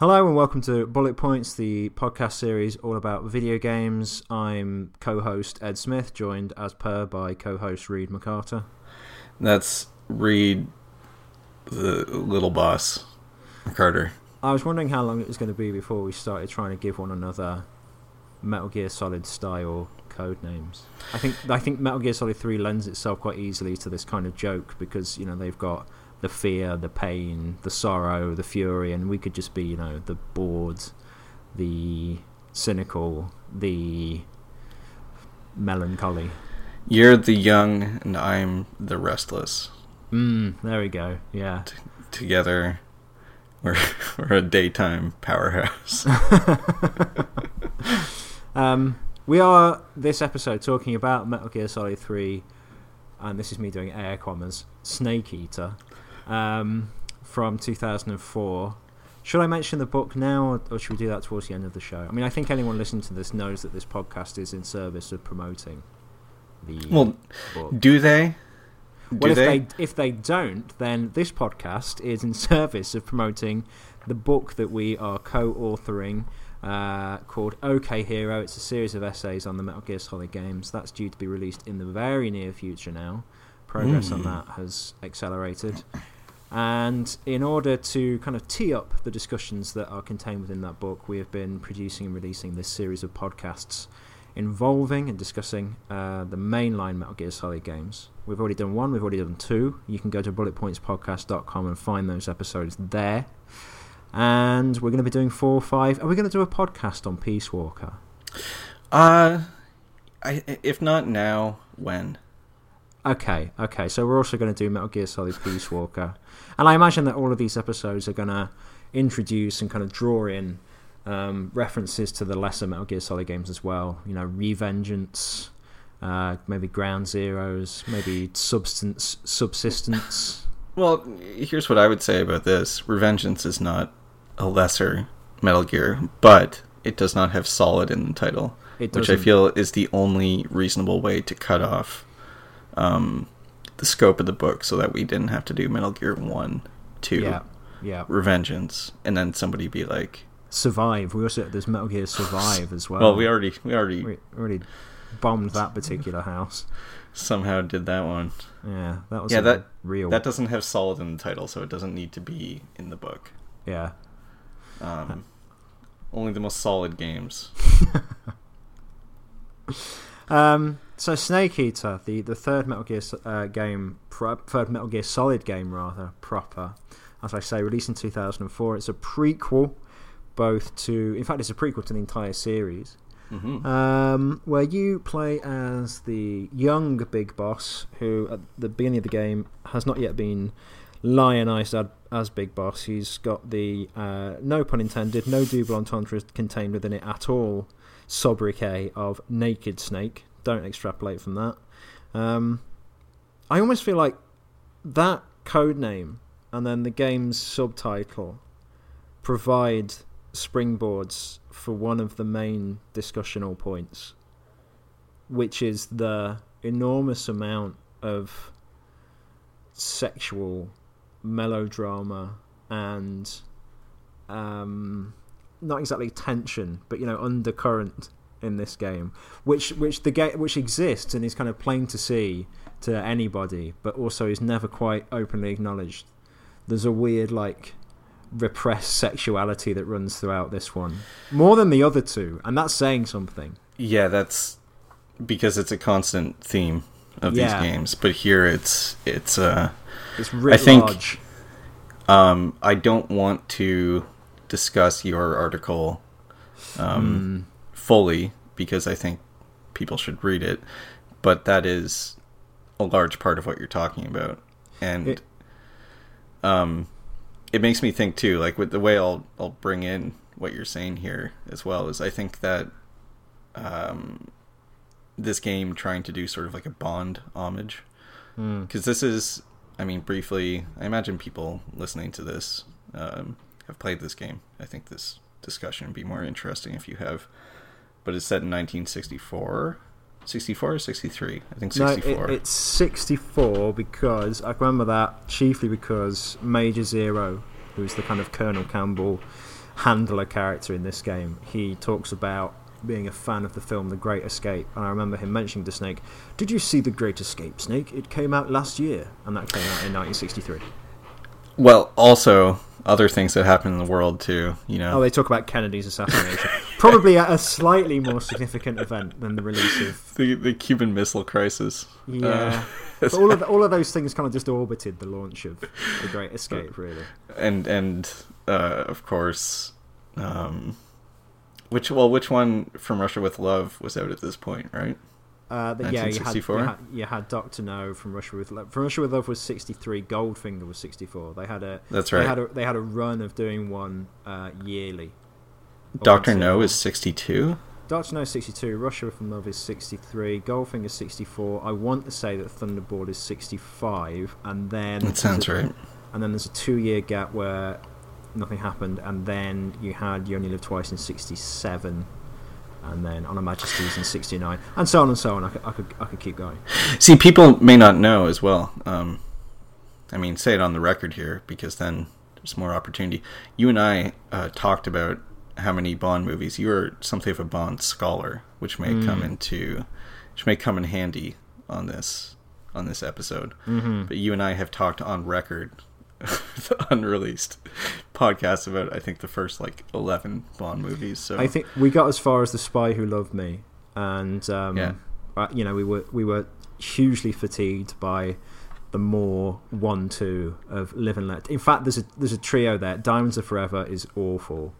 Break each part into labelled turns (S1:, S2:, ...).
S1: Hello and welcome to Bullet Points, the podcast series all about video games. I'm co-host Ed Smith, joined as per by co-host Reed McCarter.
S2: That's Reed, the little boss, Carter.
S1: I was wondering how long it was going to be before we started trying to give one another Metal Gear Solid style code names. I think I think Metal Gear Solid 3 lends itself quite easily to this kind of joke because you know they've got the fear, the pain, the sorrow, the fury, and we could just be, you know, the bored, the cynical, the melancholy.
S2: You're the young, and I'm the restless.
S1: Mm, there we go. Yeah.
S2: T- together, we're we're a daytime powerhouse.
S1: um, we are this episode talking about Metal Gear Solid Three, and this is me doing air commas. Snake Eater um, from 2004. Should I mention the book now, or, should we do that towards the end of the show? I mean, I think anyone listening to this knows that this podcast is in service of promoting the
S2: well,
S1: book.
S2: Do they?
S1: Do well, if they? they if they don't, then this podcast is in service of promoting the book that we are co-authoring uh, called OK Hero. It's a series of essays on the Metal Gear Solid games. That's due to be released in the very near future now. Progress mm. on hmm. that has accelerated. And in order to kind of tee up the discussions that are contained within that book, we have been producing and releasing this series of podcasts involving and discussing uh, the mainline Metal Gear Solid games. We've already done one, we've already done two. You can go to bulletpointspodcast.com and find those episodes there. And we're going to be doing four or five. Are we going to do a podcast on Peace Walker?
S2: Uh, I, if not now, when?
S1: Okay, okay. So we're also going to do Metal Gear Solid Peace Walker, and I imagine that all of these episodes are going to introduce and kind of draw in um, references to the lesser Metal Gear Solid games as well. You know, Revengeance, uh, maybe Ground Zeroes, maybe Substance, Subsistence.
S2: Well, here's what I would say about this: Revengeance is not a lesser Metal Gear, but it does not have solid in the title, which I feel is the only reasonable way to cut off um, the scope of the book so that we didn't have to do Metal Gear 1, 2,
S1: yeah, yeah.
S2: Revengeance, and then somebody be like.
S1: Survive. We also there's Metal Gear Survive as well.
S2: Well, we already we already
S1: we already bombed that particular house.
S2: Somehow did that one.
S1: Yeah, that was
S2: yeah that
S1: real.
S2: That doesn't have solid in the title, so it doesn't need to be in the book.
S1: Yeah.
S2: Um, only the most solid games.
S1: um, so Snake Eater, the, the third Metal Gear uh, game, pro- third Metal Gear Solid game rather, proper, as I say, released in 2004. It's a prequel, both to, in fact, it's a prequel to the entire series.
S2: Mm-hmm.
S1: Um, where you play as the young big boss, who at the beginning of the game has not yet been lionized as, as Big Boss. He's got the, uh, no pun intended, no double entendre contained within it at all, sobriquet of Naked Snake don't extrapolate from that. Um, I almost feel like that code name and then the game's subtitle provide springboards for one of the main discussional points, which is the enormous amount of sexual melodrama and um, not exactly tension, but you know undercurrent in this game, which which the game which exists and is kind of plain to see to anybody, but also is never quite openly acknowledged. There's a weird like repressed sexuality that runs throughout this one more than the other two, and that's saying something.
S2: Yeah, that's because it's a constant theme of yeah. these games. But here it's it's uh
S1: it's writ I think, large.
S2: Um, I don't want to discuss your article um, mm fully because I think people should read it, but that is a large part of what you're talking about, and it, um, it makes me think too. Like with the way I'll I'll bring in what you're saying here as well is I think that um, this game trying to do sort of like a Bond homage because
S1: mm.
S2: this is I mean briefly I imagine people listening to this um, have played this game. I think this discussion would be more interesting if you have but it's set in 1964. 64 or 63? I think 64.
S1: No, it, it's 64 because I remember that chiefly because Major Zero, who's the kind of Colonel Campbell handler character in this game. He talks about being a fan of the film The Great Escape, and I remember him mentioning to Snake, "Did you see The Great Escape, Snake? It came out last year, and that came out in 1963."
S2: Well, also other things that happen in the world too. You know.
S1: Oh, they talk about Kennedy's assassination. Probably a, a, slightly more significant event than the release of
S2: the the Cuban Missile Crisis.
S1: Yeah. Uh, all of all of those things kind of just orbited the launch of the Great Escape, really.
S2: And and uh, of course, um, which well, which one from Russia with Love was out at this point, right?
S1: Uh, yeah, you had, you had, you had Doctor No from Russia with Love. From Russia with Love was sixty three. Goldfinger was sixty four. They had a
S2: that's right.
S1: They had a, they had a run of doing one uh, yearly.
S2: Doctor No is sixty two.
S1: Doctor No is sixty two. Russia with Love is sixty three. Goldfinger is sixty four. I want to say that Thunderball is sixty five, and then
S2: that sounds
S1: a,
S2: right.
S1: And then there's a two year gap where nothing happened, and then you had You Only Live Twice in sixty seven and then On Her Majesty's in '69, and so on and so on. I could, I could, I could keep going.
S2: See, people may not know as well. Um, I mean, say it on the record here because then there's more opportunity. You and I uh, talked about how many Bond movies. You are something of a Bond scholar, which may mm. come into, which may come in handy on this on this episode.
S1: Mm-hmm.
S2: But you and I have talked on record unreleased podcast about I think the first like eleven Bond movies. So
S1: I think we got as far as the Spy Who Loved Me, and um, yeah. Uh, you know we were we were hugely fatigued by the more one two of Live and Let. In fact, there's a there's a trio there. Diamonds Are Forever is awful.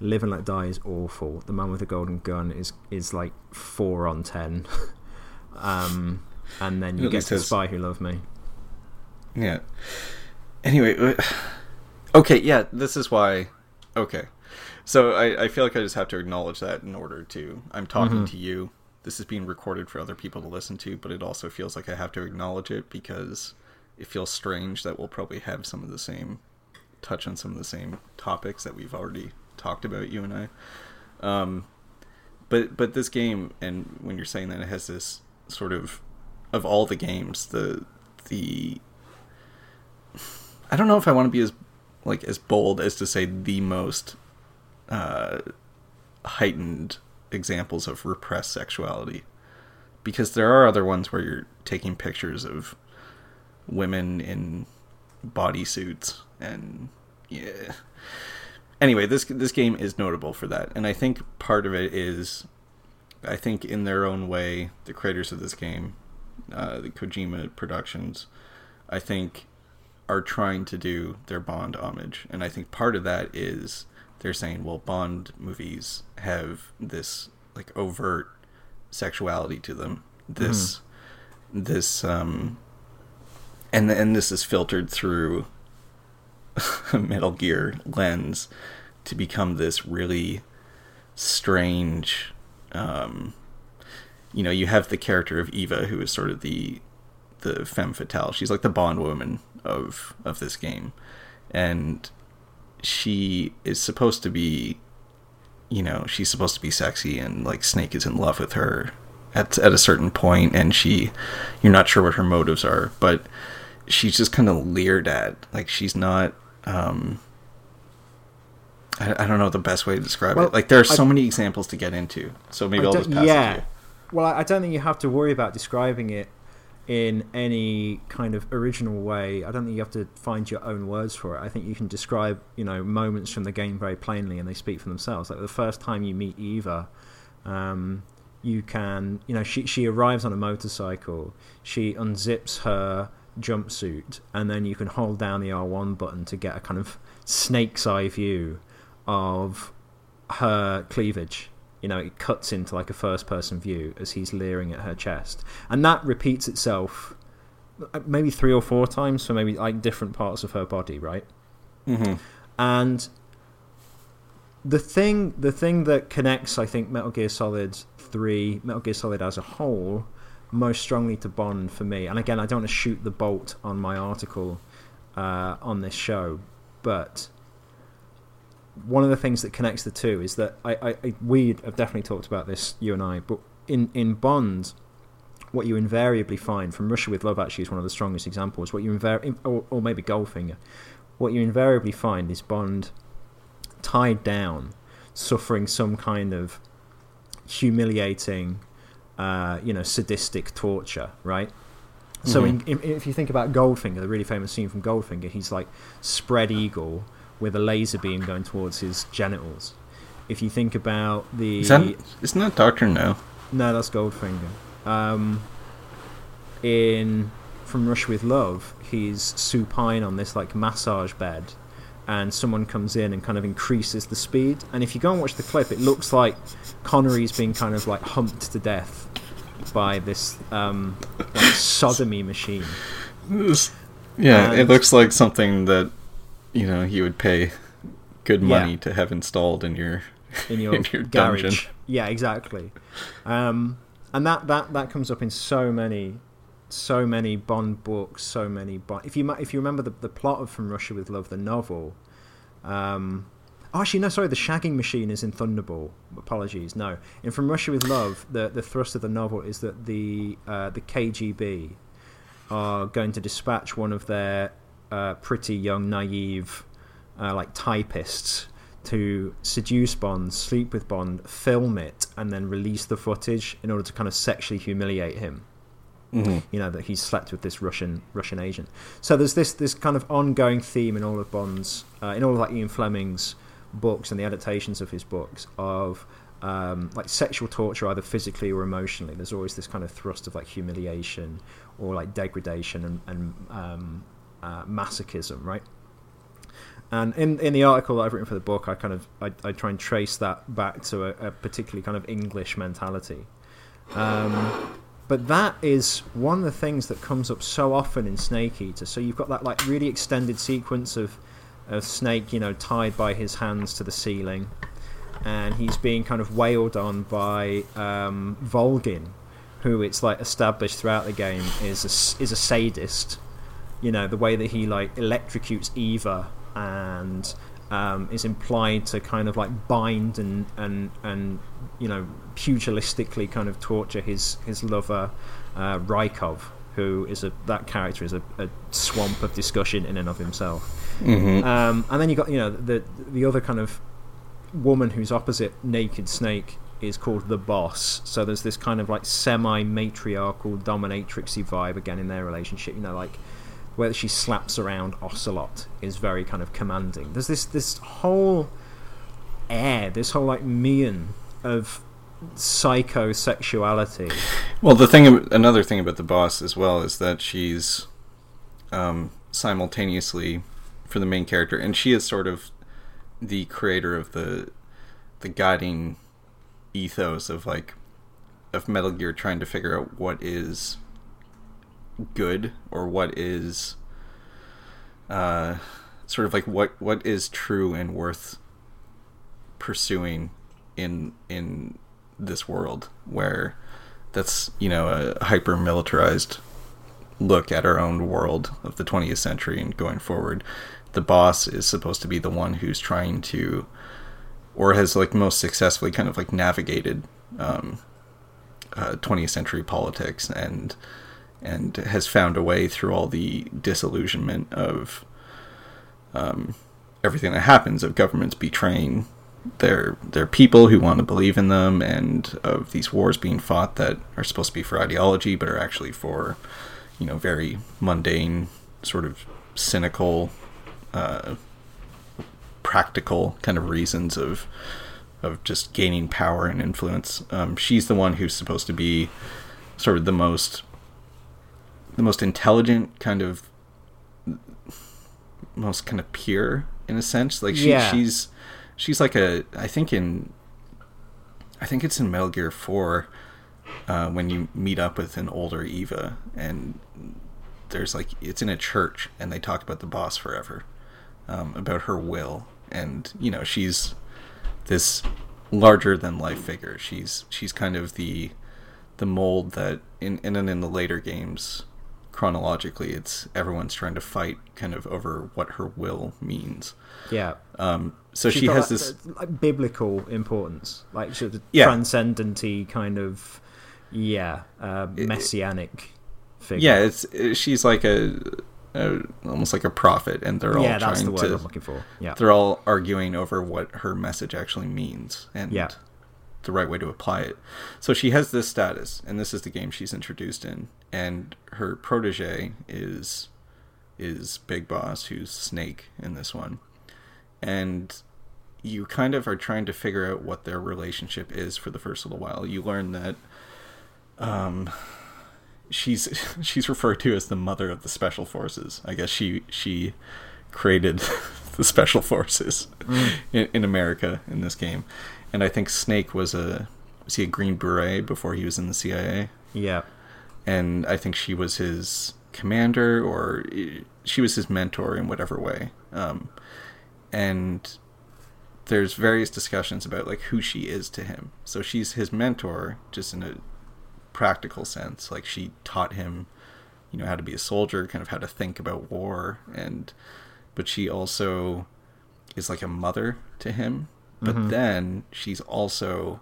S1: Live and Let Die is awful. The Man with the Golden Gun is is like four on ten. um, and then you get to the Spy Who Loved Me.
S2: Yeah anyway, uh, okay, yeah, this is why. Okay, so I, I feel like I just have to acknowledge that in order to. I'm talking mm-hmm. to you. This is being recorded for other people to listen to, but it also feels like I have to acknowledge it because it feels strange that we'll probably have some of the same touch on some of the same topics that we've already talked about, you and I. Um, but but this game, and when you're saying that it has this sort of of all the games, the the I don't know if I want to be as like as bold as to say the most uh, heightened examples of repressed sexuality, because there are other ones where you're taking pictures of women in bodysuits and yeah. Anyway, this this game is notable for that, and I think part of it is, I think in their own way, the creators of this game, uh, the Kojima Productions, I think are trying to do their Bond homage, and I think part of that is they're saying, well, Bond movies have this like overt sexuality to them. This, mm-hmm. this, um, and and this is filtered through a Metal Gear lens to become this really strange. Um, you know, you have the character of Eva, who is sort of the the femme fatale. She's like the Bond woman of of this game, and she is supposed to be, you know, she's supposed to be sexy, and like Snake is in love with her at at a certain point, and she, you're not sure what her motives are, but she's just kind of leered at. Like she's not. um I, I don't know the best way to describe well, it. Like there are so I, many examples to get into, so maybe I will just pass yeah. it to you.
S1: Well, I don't think you have to worry about describing it in any kind of original way. I don't think you have to find your own words for it. I think you can describe, you know, moments from the game very plainly, and they speak for themselves. Like the first time you meet Eva, um, you can, you know, she she arrives on a motorcycle. She unzips her jumpsuit, and then you can hold down the R1 button to get a kind of snake's eye view of her cleavage you know, it cuts into like a first person view as he's leering at her chest. And that repeats itself uh, maybe three or four times for maybe like different parts of her body, right?
S2: Mm-hmm.
S1: And the thing, the thing that connects, I think, Metal Gear Solid 3, Metal Gear Solid as a whole, most strongly to Bond for me, and again, I don't want to shoot the bolt on my article uh, on this show, but one of the things that connects the two is that I, I, I, we have definitely talked about this, you and I, but in, in Bond, what you invariably find from Russia with Love actually is one of the strongest examples. What you invar- or, or maybe Goldfinger, what you invariably find is Bond tied down, suffering some kind of humiliating, uh, you know, sadistic torture, right? So
S2: Mhm.
S1: in, in, if you think about Goldfinger, the really famous scene from Goldfinger, he's like spread eagle with a laser beam going towards his genitals. If you think about the
S2: Is that isn't that Doctor No?
S1: no, that's Goldfinger. Um, in From Russia with Love, he's supine on this like massage bed, and someone comes in and kind of increases the speed. And if you go and watch the clip, it looks like Connery's being kind of like humped to death by this um, like sodomy machine.
S2: Yeah, it looks like something that you know you would pay good
S1: Yeah.
S2: money to have installed in your
S1: in your,
S2: in your
S1: garage.
S2: dungeon.
S1: Yeah, exactly. Um, and that, that, that comes up in so many so many Bond books, so many Bond. If you if you remember the the plot of From Russia with Love, the novel. Um, oh, actually, no, sorry. The shagging machine is in Thunderball. Apologies, no. In From Russia with Love, the the thrust of the novel is that the uh, the KGB are going to dispatch one of their uh, pretty young, naive, uh, like typists to seduce Bond, sleep with Bond, film it, and then release the footage in order to kind of sexually humiliate him.
S2: Mhm.
S1: You know that he's slept with this Russian Russian agent. So there's this this kind of ongoing theme in all of Bond's, uh, in all of like Ian Fleming's books and the adaptations of his books of um, like sexual torture, either physically or emotionally. There's always this kind of thrust of like humiliation or like degradation and, and um, uh, masochism, right? And in, in the article that I've written for the book, I kind of I, I try and trace that back to a, a particularly kind of English mentality. Um, but that is one of the things that comes up so often in Snake Eater. So you've got that like really extended sequence of of Snake, you know, tied by his hands to the ceiling, and he's being kind of wailed on by um, Volgin, who it's like established throughout the game is a, is a sadist. You know, the way that he like electrocutes Eva and um, is implied to kind of like bind and and and you know pugilistically kind of torture his his lover uh, Raikov, who is a that character is a, a swamp of discussion in and of himself.
S2: Mhm.
S1: Um, and then you got you know the the other kind of woman who's opposite Naked Snake is called the boss. So there's this kind of like semi matriarchal dominatrixy vibe again in their relationship. You know, like where she slaps around Ocelot is very kind of commanding. There's this this whole air, this whole like mien of psychosexuality.
S2: Well, the thing, another thing about the boss as well is that she's um, simultaneously for the main character, and she is sort of the creator of the the guiding ethos of like of Metal Gear, trying to figure out what is good or what is uh, sort of like what what is true and worth pursuing in in this world where that's you know a hyper militarized look at our own world of the 20th century and going forward. The boss is supposed to be the one who's trying to or has like most successfully kind of like navigated um, uh, 20th century politics and and has found a way through all the disillusionment of um, everything that happens of governments betraying their their people who want to believe in them and of these wars being fought that are supposed to be for ideology but are actually for you know very mundane sort of cynical uh, practical kind of reasons of of just gaining power and influence. Um, she's the one who's supposed to be sort of the most the most intelligent kind of most kind of pure in a sense. Like she,
S1: Yeah.
S2: she's she's like a i think in i think it's in metal gear 4 uh, when you meet up with an older eva and there's like it's in a church and they talk about the boss forever um, about her will. And you know she's this larger than life figure. She's she's kind of the the mold that in and then in the later games chronologically it's everyone's trying to fight kind of over what her will means
S1: Yeah.
S2: um, so
S1: She's
S2: she has this
S1: like biblical importance, like sort of
S2: Yeah.
S1: transcendenty kind of, yeah, uh, messianic figure.
S2: yeah it's it- she's like a uh, almost like a prophet, and they're all
S1: yeah, that's
S2: trying
S1: the word
S2: to.
S1: I'm looking for. Yeah,
S2: They're all arguing over what her message actually means and
S1: Yeah.
S2: The right way to apply it. So she has this status, and this is the game she's introduced in, and her protege is is Big Boss, who's Snake in this one, and you kind of are trying to figure out what their relationship is for the first little while. You learn that um, she's she's referred to as the mother of the special forces. I guess she she created the special forces in, in America in this game, and I think Snake was a was he a Green Beret before he was in the CIA,
S1: yeah,
S2: and I think she was his commander or she was his mentor in whatever way. Um, and there's various discussions about like who she is to him. So she's his mentor, just in a practical sense. Like she taught him, you know, how to be a soldier, kind of how to think about war, and but she also is like a mother to him. But then she's also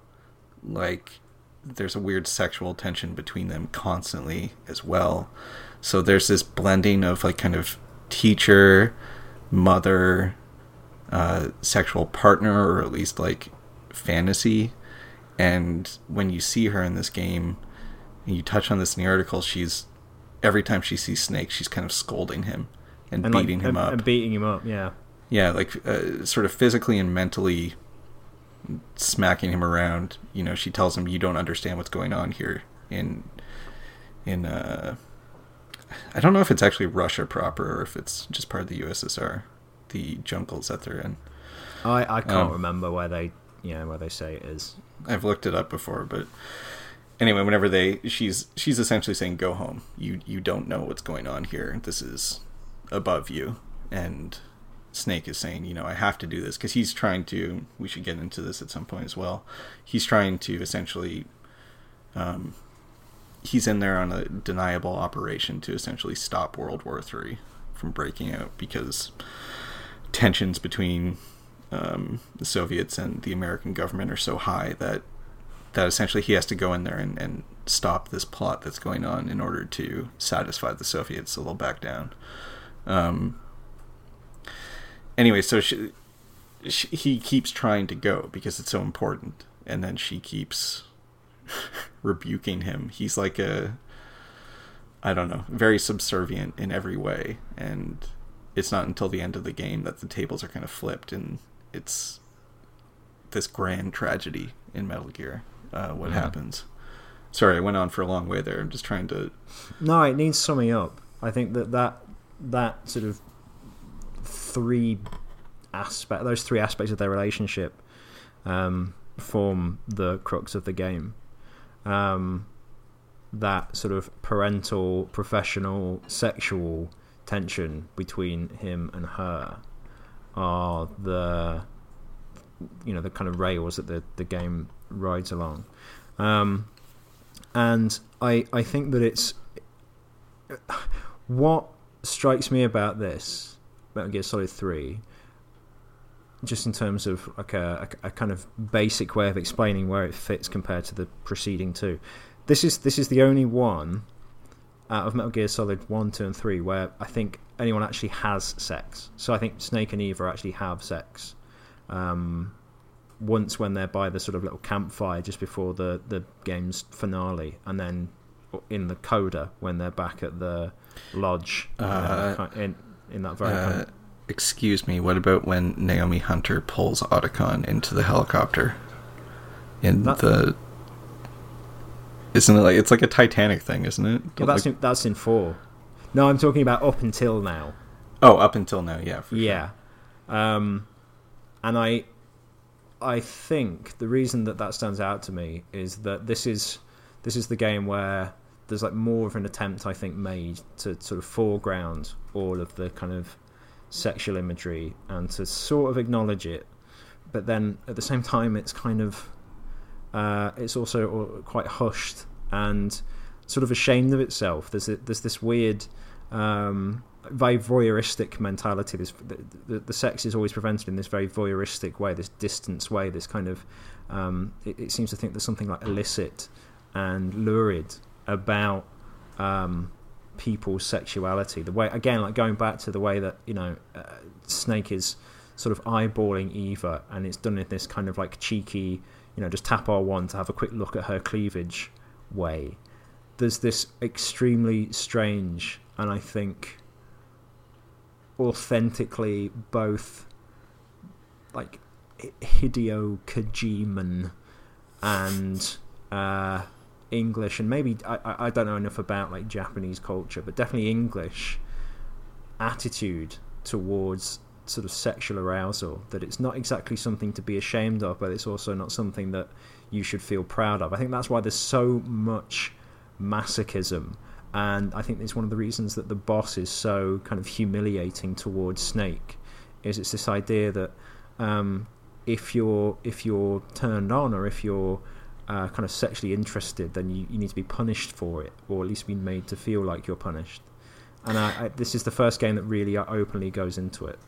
S2: like there's a weird sexual tension between them constantly as well. So there's this blending of like kind of teacher, mother, uh, sexual partner, or at least like fantasy. And when you see her in this game, and you touch on this in the article, she's every time she sees Snake, she's kind of scolding him and,
S1: and like,
S2: beating him
S1: and,
S2: up.
S1: and beating him up. Yeah,
S2: yeah, like uh, sort of physically and mentally smacking him around. You know, she tells him, "You don't understand what's going on here." In in uh, I don't know if it's actually Russia proper or if it's just part of the USSR, the jungles that they're in.
S1: I I can't
S2: Um,
S1: remember where they you know where they say it is.
S2: I've looked it up before, but anyway, whenever they she's she's essentially saying go home. You you don't know what's going on here. This is above you. And Snake is saying, you know, I have to do this because he's trying to. We should get into this at some point as well. He's trying to essentially. Um, he's in there on a deniable operation to essentially stop World War Three from breaking out because tensions between um, the Soviets and the American government are so high that that essentially he has to go in there and, and stop this plot that's going on in order to satisfy the Soviets so they'll back down. Um, anyway, so she, she, he keeps trying to go because it's so important, and then she keeps rebuking him. He's like a, I don't know, very subservient in every way, and it's not until the end of the game that the tables are kind of flipped, and it's this grand tragedy in Metal Gear. Uh, what
S1: Yeah.
S2: happens? Sorry, I went on for a long way there. I'm just trying to.
S1: No, it needs summing up. I think that that that sort of three aspect, those three aspects of their relationship, um, form the crux of the game. Um, that sort of parental, professional, sexual tension between him and her are the you know the kind of rails that the the game rides along. Um, and I I think that it's what strikes me about this Metal Gear Solid Three, just in terms of like a, a, a kind of basic way of explaining where it fits compared to the preceding two. This is this is the only one out of Metal Gear Solid One, Two, and Three where I think anyone actually has sex. So I think Snake and Eva actually have sex. Um, once when they're by the sort of little campfire just before the, the game's finale, and then in the coda when they're back at the lodge
S2: Uh,
S1: in in that very
S2: Uh, excuse me. What about when Naomi Hunter pulls Otacon into the helicopter? In
S1: That-
S2: the isn't it like it's like a Titanic thing, isn't it?
S1: yeah, that's
S2: Like-
S1: in, that's in four. No, I'm talking about up until now.
S2: oh, up until now, yeah. For
S1: Yeah, um, and I I think the reason that that stands out to me is that this is this is the game where there's like more of an attempt I think made to sort of foreground all of the kind of sexual imagery and to sort of acknowledge it, but then at the same time it's kind of uh, it's also quite hushed and sort of ashamed of itself. There's a, there's this weird um, very voyeuristic mentality. This the, the, the sex is always prevented in this very voyeuristic way, this distance way, this kind of. Um, it, it seems to think there's something like illicit and lurid about um, people's sexuality. The way again, like going back to the way that you know uh, Snake is sort of eyeballing Eva, and it's done in this kind of like cheeky, you know, just tap R1 to have a quick look at her cleavage way. There's this extremely strange, and I think authentically both like Hideo Kojiman and uh, English, and maybe I, I don't know enough about like Japanese culture, but definitely English attitude towards sort of sexual arousal. That it's not exactly something to be ashamed of, but it's also not something that you should feel proud of. I think that's why there's so much masochism, and I think it's one of the reasons that the boss is so kind of humiliating towards Snake. Is it's this idea that um, if you're if you're turned on or if you're uh, kind of sexually interested, then you, you need to be punished for it, or at least be made to feel like you're punished. And I, I, this is the first game that really openly goes into it.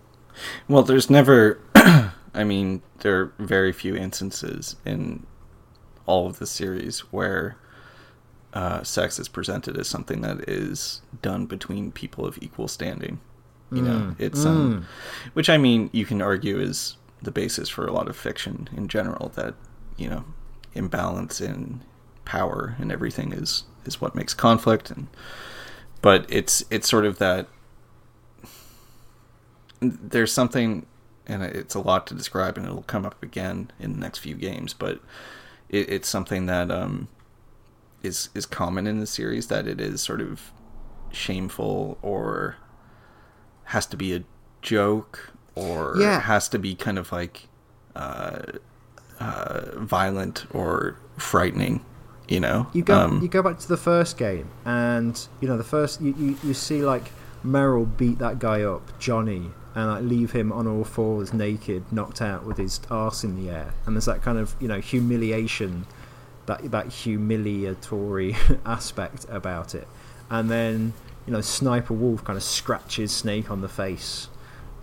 S2: Well, there's never. I mean, there are very few instances in all of the series where uh, sex is presented as something that is done between people of equal standing. You mm. know, it's um, mm. which I mean, you can argue is the basis for a lot of fiction in general. That you know, imbalance in power and everything is is what makes conflict and but it's it's sort of that there's something and it's a lot to describe and it'll come up again in the next few games but it, it's something that um is is common in the series that it is sort of shameful or has to be a joke or yeah. has to be kind of like uh, uh, violent or frightening. You know,
S1: you go um, you go back to the first game, and you know the first you, you, you see like Meryl beat that guy up, Johnny, and like leave him on all fours, naked, knocked out with his arse in the air, and there's that kind of you know humiliation, that that humiliatory aspect about it, and then you know Sniper Wolf kind of scratches Snake on the face,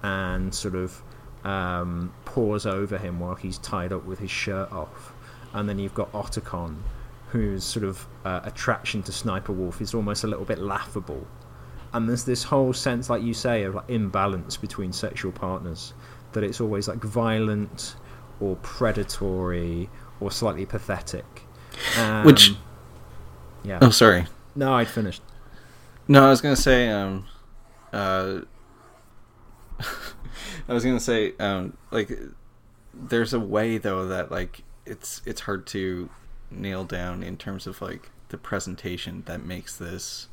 S1: and sort of um, pours over him while he's tied up with his shirt off. And then you've got Otacon, whose sort of uh, attraction to Sniper Wolf is almost a little bit laughable. And there's this whole sense, like you say, of like imbalance between sexual partners. That it's always like violent or predatory or slightly pathetic.
S2: Um, Which, yeah. Oh, sorry.
S1: No, I'd finished.
S2: No, I was gonna say, um, uh, I was gonna say, um, like, there's a way though that like it's it's hard to nail down in terms of like the presentation that makes this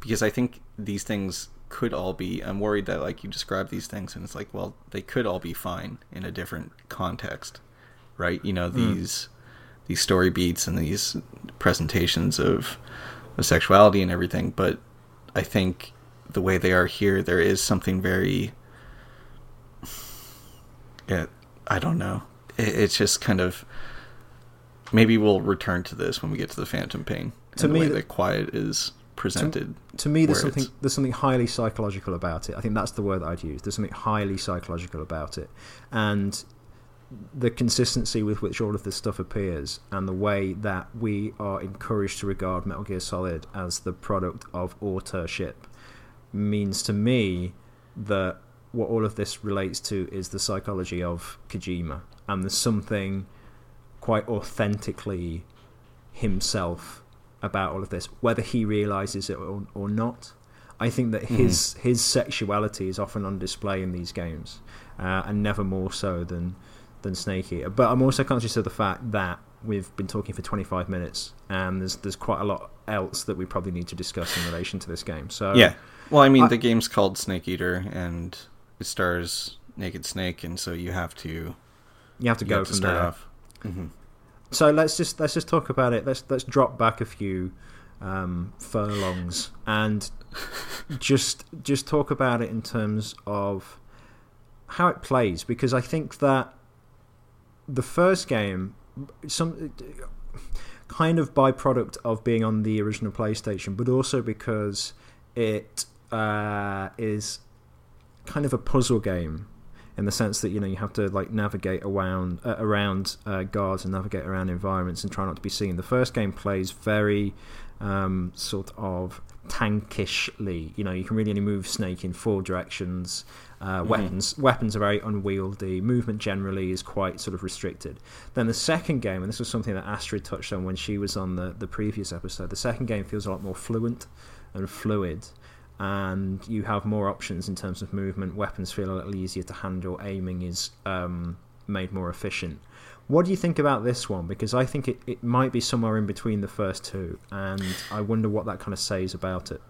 S2: because I think these things could all be I'm worried that like you describe these things and it's like well they could all be fine in a different context right you know mm. these these story beats and these presentations of, of sexuality and everything but I think the way they are here there is something very it, I don't know. It, it's just kind of maybe we'll return to this when we get to the Phantom Pain. To me, the way that quiet is presented.
S1: To, to me, there's something there's something highly psychological about it. I think that's the word that I'd use. There's something highly psychological about it, and the consistency with which all of this stuff appears, and the way that we are encouraged to regard Metal Gear Solid as the product of authorship, means to me that what all of this relates to is the psychology of Kojima, and there's something quite authentically himself about all of this, whether he realizes it or, or not. I think that his mm. his sexuality is often on display in these games, uh, and never more so than than Snake Eater. But I'm also conscious of the fact that we've been talking for 25 minutes, and there's there's quite a lot else that we probably need to discuss in relation to this game. So
S2: yeah, well, I mean, I, the game's called Snake Eater, and it stars Naked Snake, and so you have to
S1: you have to you go have from to there. Off. Mm-hmm. So let's just let's just talk about it. Let's let's drop back a few um, furlongs and just just talk about it in terms of how it plays because I think that the first game some kind of byproduct of being on the original PlayStation, but also because it uh, is kind of a puzzle game in the sense that you know you have to like navigate around uh, around uh, guards and navigate around environments and try not to be seen. The first game plays very um, sort of tankishly. You know, you can really only move Snake in four directions. Uh, mm-hmm. Weapons weapons are very unwieldy. Movement generally is quite sort of restricted. Then the second game, and this was something that Astrid touched on when she was on the the previous episode. The second game feels a lot more fluent and fluid and you have more options in terms of movement. Weapons feel a little easier to handle. Aiming is um, made more efficient. What do you think about this one? Because I think it, it might be somewhere in between the first two, and I wonder what that kind of says about it.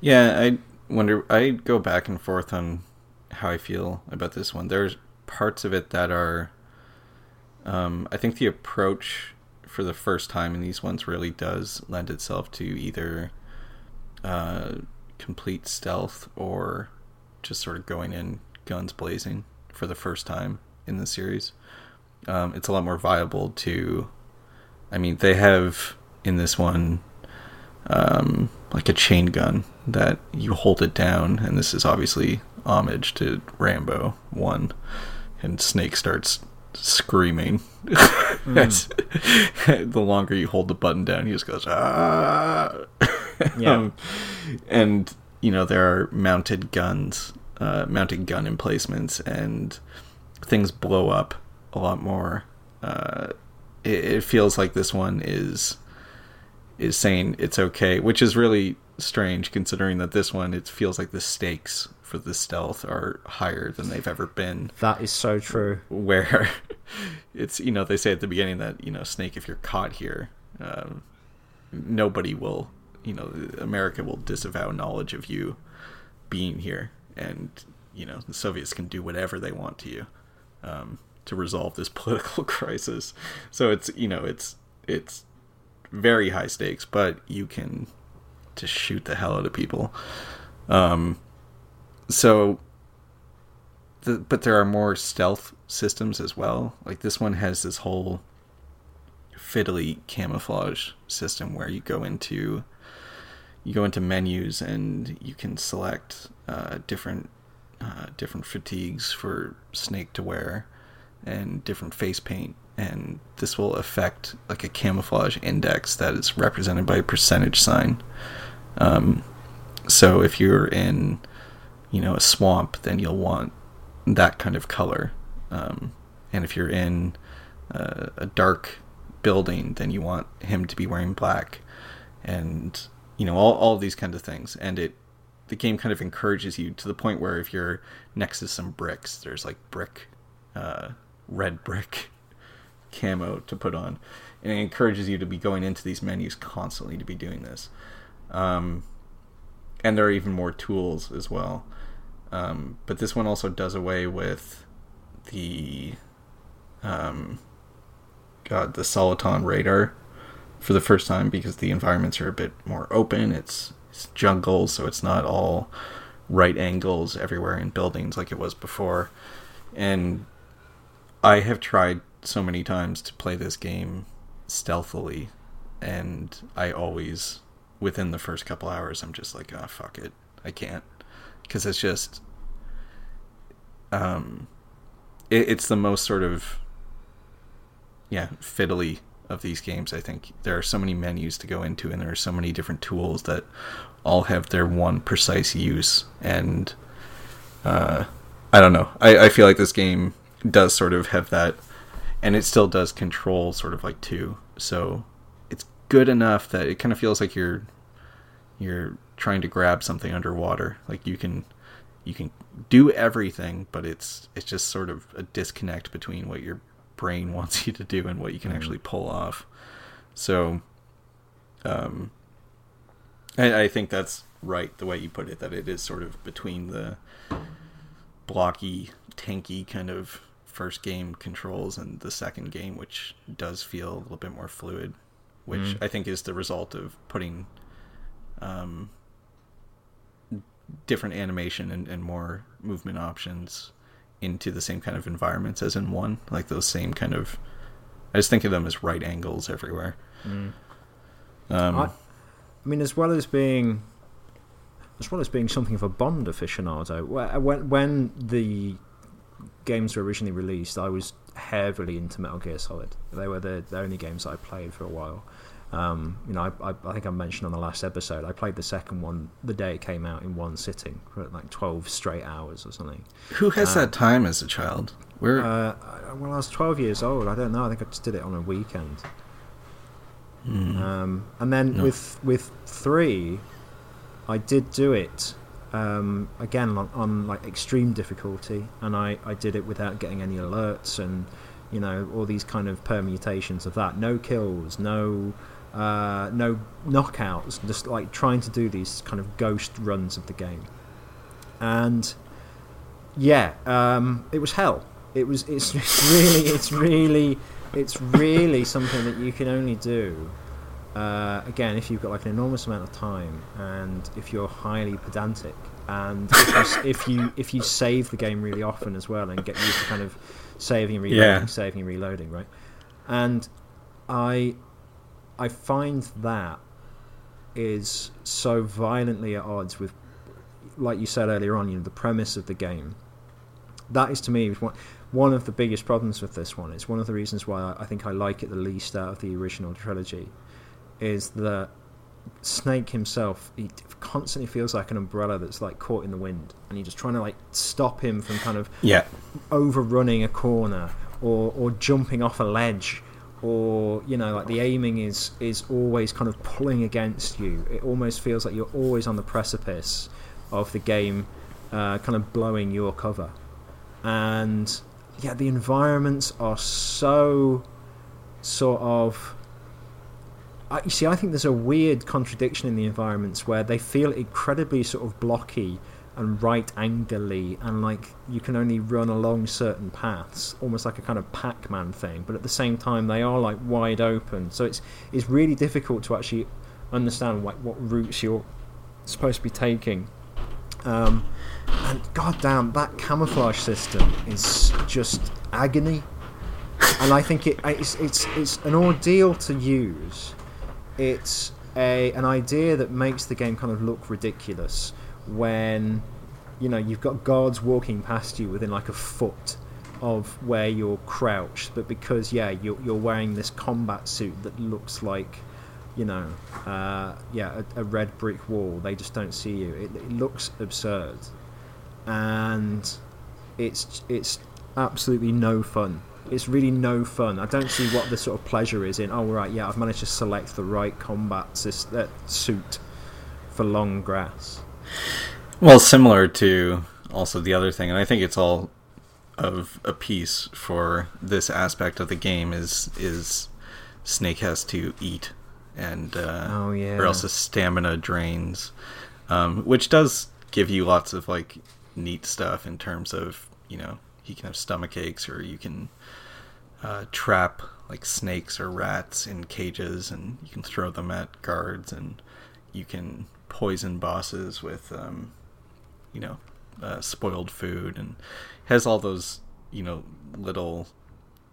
S2: Yeah, I wonder. I go back and forth on how I feel about this one. There's parts of it that are. Um, I think the approach for the first time in these ones really does lend itself to either uh, complete stealth or just sort of going in guns blazing for the first time in the series. Um, it's a lot more viable to. I mean, they have in this one um, like a chain gun that you hold it down, and this is obviously homage to Rambo One, and Snake starts screaming. Mm. the longer you hold the button down, he just goes ah. yeah. Um, and you know there are mounted guns, uh, mounted gun emplacements, and things blow up a lot more. Uh, it, it feels like this one is is saying it's okay, which is really strange considering that this one it feels like the stakes for the stealth are higher than they've ever been.
S1: That is so true.
S2: Where it's you know they say at the beginning that you know Snake if you're caught here, um, nobody will you know America will disavow knowledge of you being here, and you know the Soviets can do whatever they want to you um, to resolve this political crisis. So it's you know it's it's very high stakes, but you can just shoot the hell out of people. Um, so, the, but there are more stealth systems as well. Like this one has this whole fiddly camouflage system where you go into you go into menus and you can select uh, different uh, different fatigues for Snake to wear and different face paint, and this will affect like a camouflage index that is represented by a percentage sign. Um, so if you're in, you know, a swamp, then you'll want that kind of color, um, and if you're in uh, a dark building, then you want him to be wearing black, and you know all all these kinds of things. And it the game kind of encourages you to the point where if you're next to some bricks there's like brick uh, red brick camo to put on. And it encourages you to be going into these menus constantly to be doing this. Um, and there are even more tools as well. Um, but this one also does away with the um, god the soliton radar for the first time because the environments are a bit more open. It's, it's jungle, so it's not all right angles everywhere in buildings like it was before. And I have tried so many times to play this game stealthily, and I always, within the first couple hours, I'm just like, oh, fuck it. I can't. Because it's just. Um, it, it's the most sort of. Yeah, fiddly of these games. I think there are so many menus to go into, and there are so many different tools that all have their one precise use. And uh, I don't know. I, I feel like this game does sort of have that, and it still does control sort of like two. So it's good enough that it kind of feels like you're you're trying to grab something underwater. Like you can you can do everything, but it's it's just sort of a disconnect between what you're brain wants you to do and what you can mm. actually pull off. So, um, I, I think that's right the way you put it. That it is sort of between the blocky, tanky kind of first game controls and the second game, which does feel a little bit more fluid, which mm. I think is the result of putting um, different animation and, and more movement options into the same kind of environments as in one, like those same kind of. I just think of them as right angles everywhere. Mm.
S1: Um, I, I, mean, as well as being, as well as being something of a Bond aficionado, when when the games were originally released, I was heavily into Metal Gear Solid. They were the, the only games I played for a while. Um, you know, I, I, I, think I mentioned on the last episode, I played the second one the day it came out in one sitting for like 12 straight hours or something.
S2: Who has that time as a child?
S1: Where? Uh, well, I was 12 years old. I don't know. I think I just did it on a weekend. Mm. Um, and then no. with with three, I did do it um, again on, on, like extreme difficulty, and I, I did it without getting any alerts and you know all these kind of permutations of that. No kills, no uh, no knockouts, just like trying to do these kind of ghost runs of the game. And yeah, um, it was hell. It was. It's really. It's really. It's really something that you can only do. Uh, again, if you've got like an enormous amount of time, and if you're highly pedantic, and if you, if you if you save the game really often as well, and get used to kind of saving and reloading, yeah. saving and reloading, right? And I I find that is so violently at odds with, like you said earlier on, you know, the premise of the game. That is to me one one of the biggest problems with this one. It's one of the reasons why I think I like it the least out of the original trilogy, is that Snake himself he constantly feels like an umbrella that's like caught in the wind, and you're just trying to like stop him from kind of
S2: yeah
S1: overrunning a corner or or jumping off a ledge or you know like the aiming is is always kind of pulling against you. It almost feels like you're always on the precipice of the game uh, kind of blowing your cover. And yeah the environments are so sort of I, you see i think there's a weird contradiction in the environments where they feel incredibly sort of blocky and right angly and like you can only run along certain paths almost like a kind of pac-man thing but at the same time they are like wide open. So it's it's really difficult to actually understand like what routes you're supposed to be taking. Um, and goddamn that camouflage system is just agony. And i think it, it's it's it's an ordeal to use. It's a an idea that makes the game kind of look ridiculous when you know you've got guards walking past you within like a foot of where you're crouched, but because yeah you're you're wearing this combat suit that looks like you know uh, yeah a, a, red brick wall, they just don't see you. It, it looks absurd, and it's it's absolutely no fun. It's really no fun. I don't see what the sort of pleasure is in. Oh right, yeah, I've managed to select the right combat uh, suit for long grass.
S2: Well, similar to also the other thing, and I think it's all of a piece for this aspect of the game is is Snake has to eat, and uh,
S1: oh yeah,
S2: or else his stamina drains, um, which does give you lots of like neat stuff in terms of you know he can have stomach aches or you can uh, trap like snakes or rats in cages and you can throw them at guards and you can poison bosses with, um, you know, uh, spoiled food, and has all those, you know, little,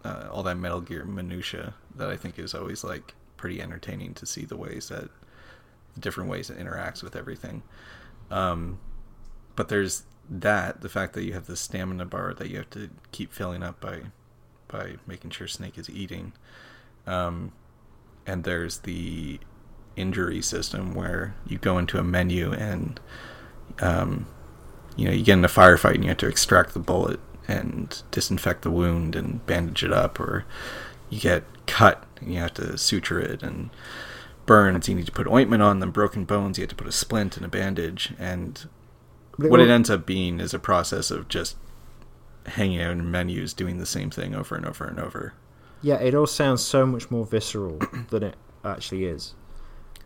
S2: uh, all that Metal Gear minutia that I think is always like pretty entertaining to see the ways that, the different ways it interacts with everything. Um, but there's that the fact that you have the stamina bar that you have to keep filling up by by making sure Snake is eating. Um, and there's the injury system where you go into a menu and um, you know you get in a firefight and you have to extract the bullet and disinfect the wound and bandage it up or you get cut and you have to suture it and burns you need to put ointment on them broken bones you have to put a splint and a bandage. And what it ends up being is a process of just hanging out in menus doing the same thing over and over and over.
S1: Yeah it all sounds so much more visceral than it actually is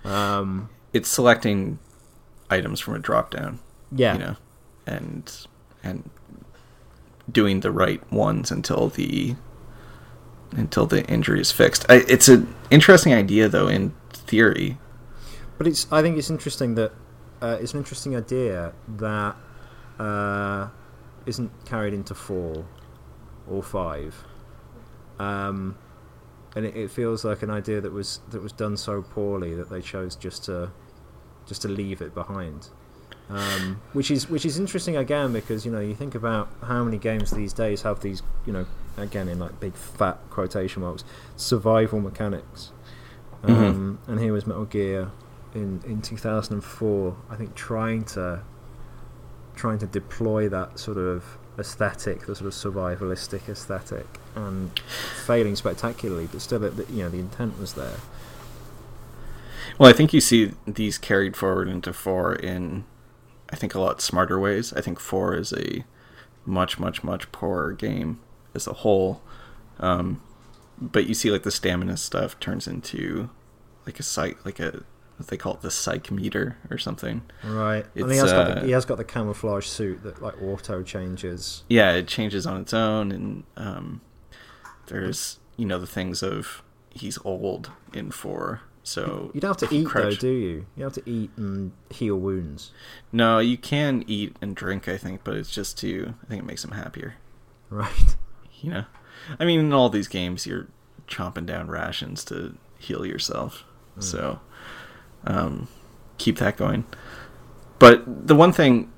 S1: um,
S2: it's selecting items from a drop down.
S1: Yeah.
S2: You know, and and doing the right ones until the until the injury is fixed. I, it's an interesting idea, though, in theory.
S1: But it's. I think it's interesting that uh, it's an interesting idea that uh, not carried into four or five. Um, and it, it, feels like an idea that was that was done so poorly that they chose just to just to leave it behind. Um, which is which is interesting again because you know you think about how many games these days have these you know again in like big fat quotation marks survival mechanics. Um, mm-hmm. And here was Metal Gear in in 2004. I think trying to trying to deploy that sort of aesthetic, the sort of survivalistic aesthetic, and failing spectacularly, but still, you know, the intent was there.
S2: Well, I think you see these carried forward into four in, I think, a lot smarter ways. I think four is a much, much, much poorer game as a whole. Um, but you see, like the stamina stuff turns into like a psych, like a they call it the psych meter or something.
S1: Right. It's, and he has, uh, got the, uh, he has got the camouflage suit that like auto changes.
S2: Yeah, it changes on its own, and um, there's you know the things of he's old in four, so
S1: you don't have to eat crouch. though, do you? You have to eat and heal wounds.
S2: No, you can eat and drink, I think, but it's just to I think it makes him happier.
S1: Right.
S2: You know, I mean, in all these games, you're chomping down rations to heal yourself, mm. so um, keep that going. But the one thing,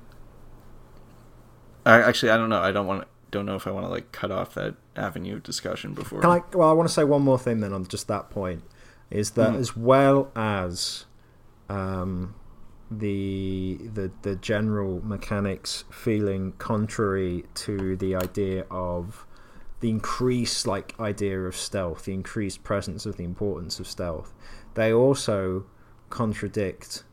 S2: I actually I don't know. I don't want don't know if I want to like cut off that avenue of discussion before.
S1: Can I? Well, I want to say one more thing then on just that point is that mm. as well as um, the the the general mechanics feeling contrary to the idea of the increased like idea of stealth, the increased presence of the importance of stealth, they also contradict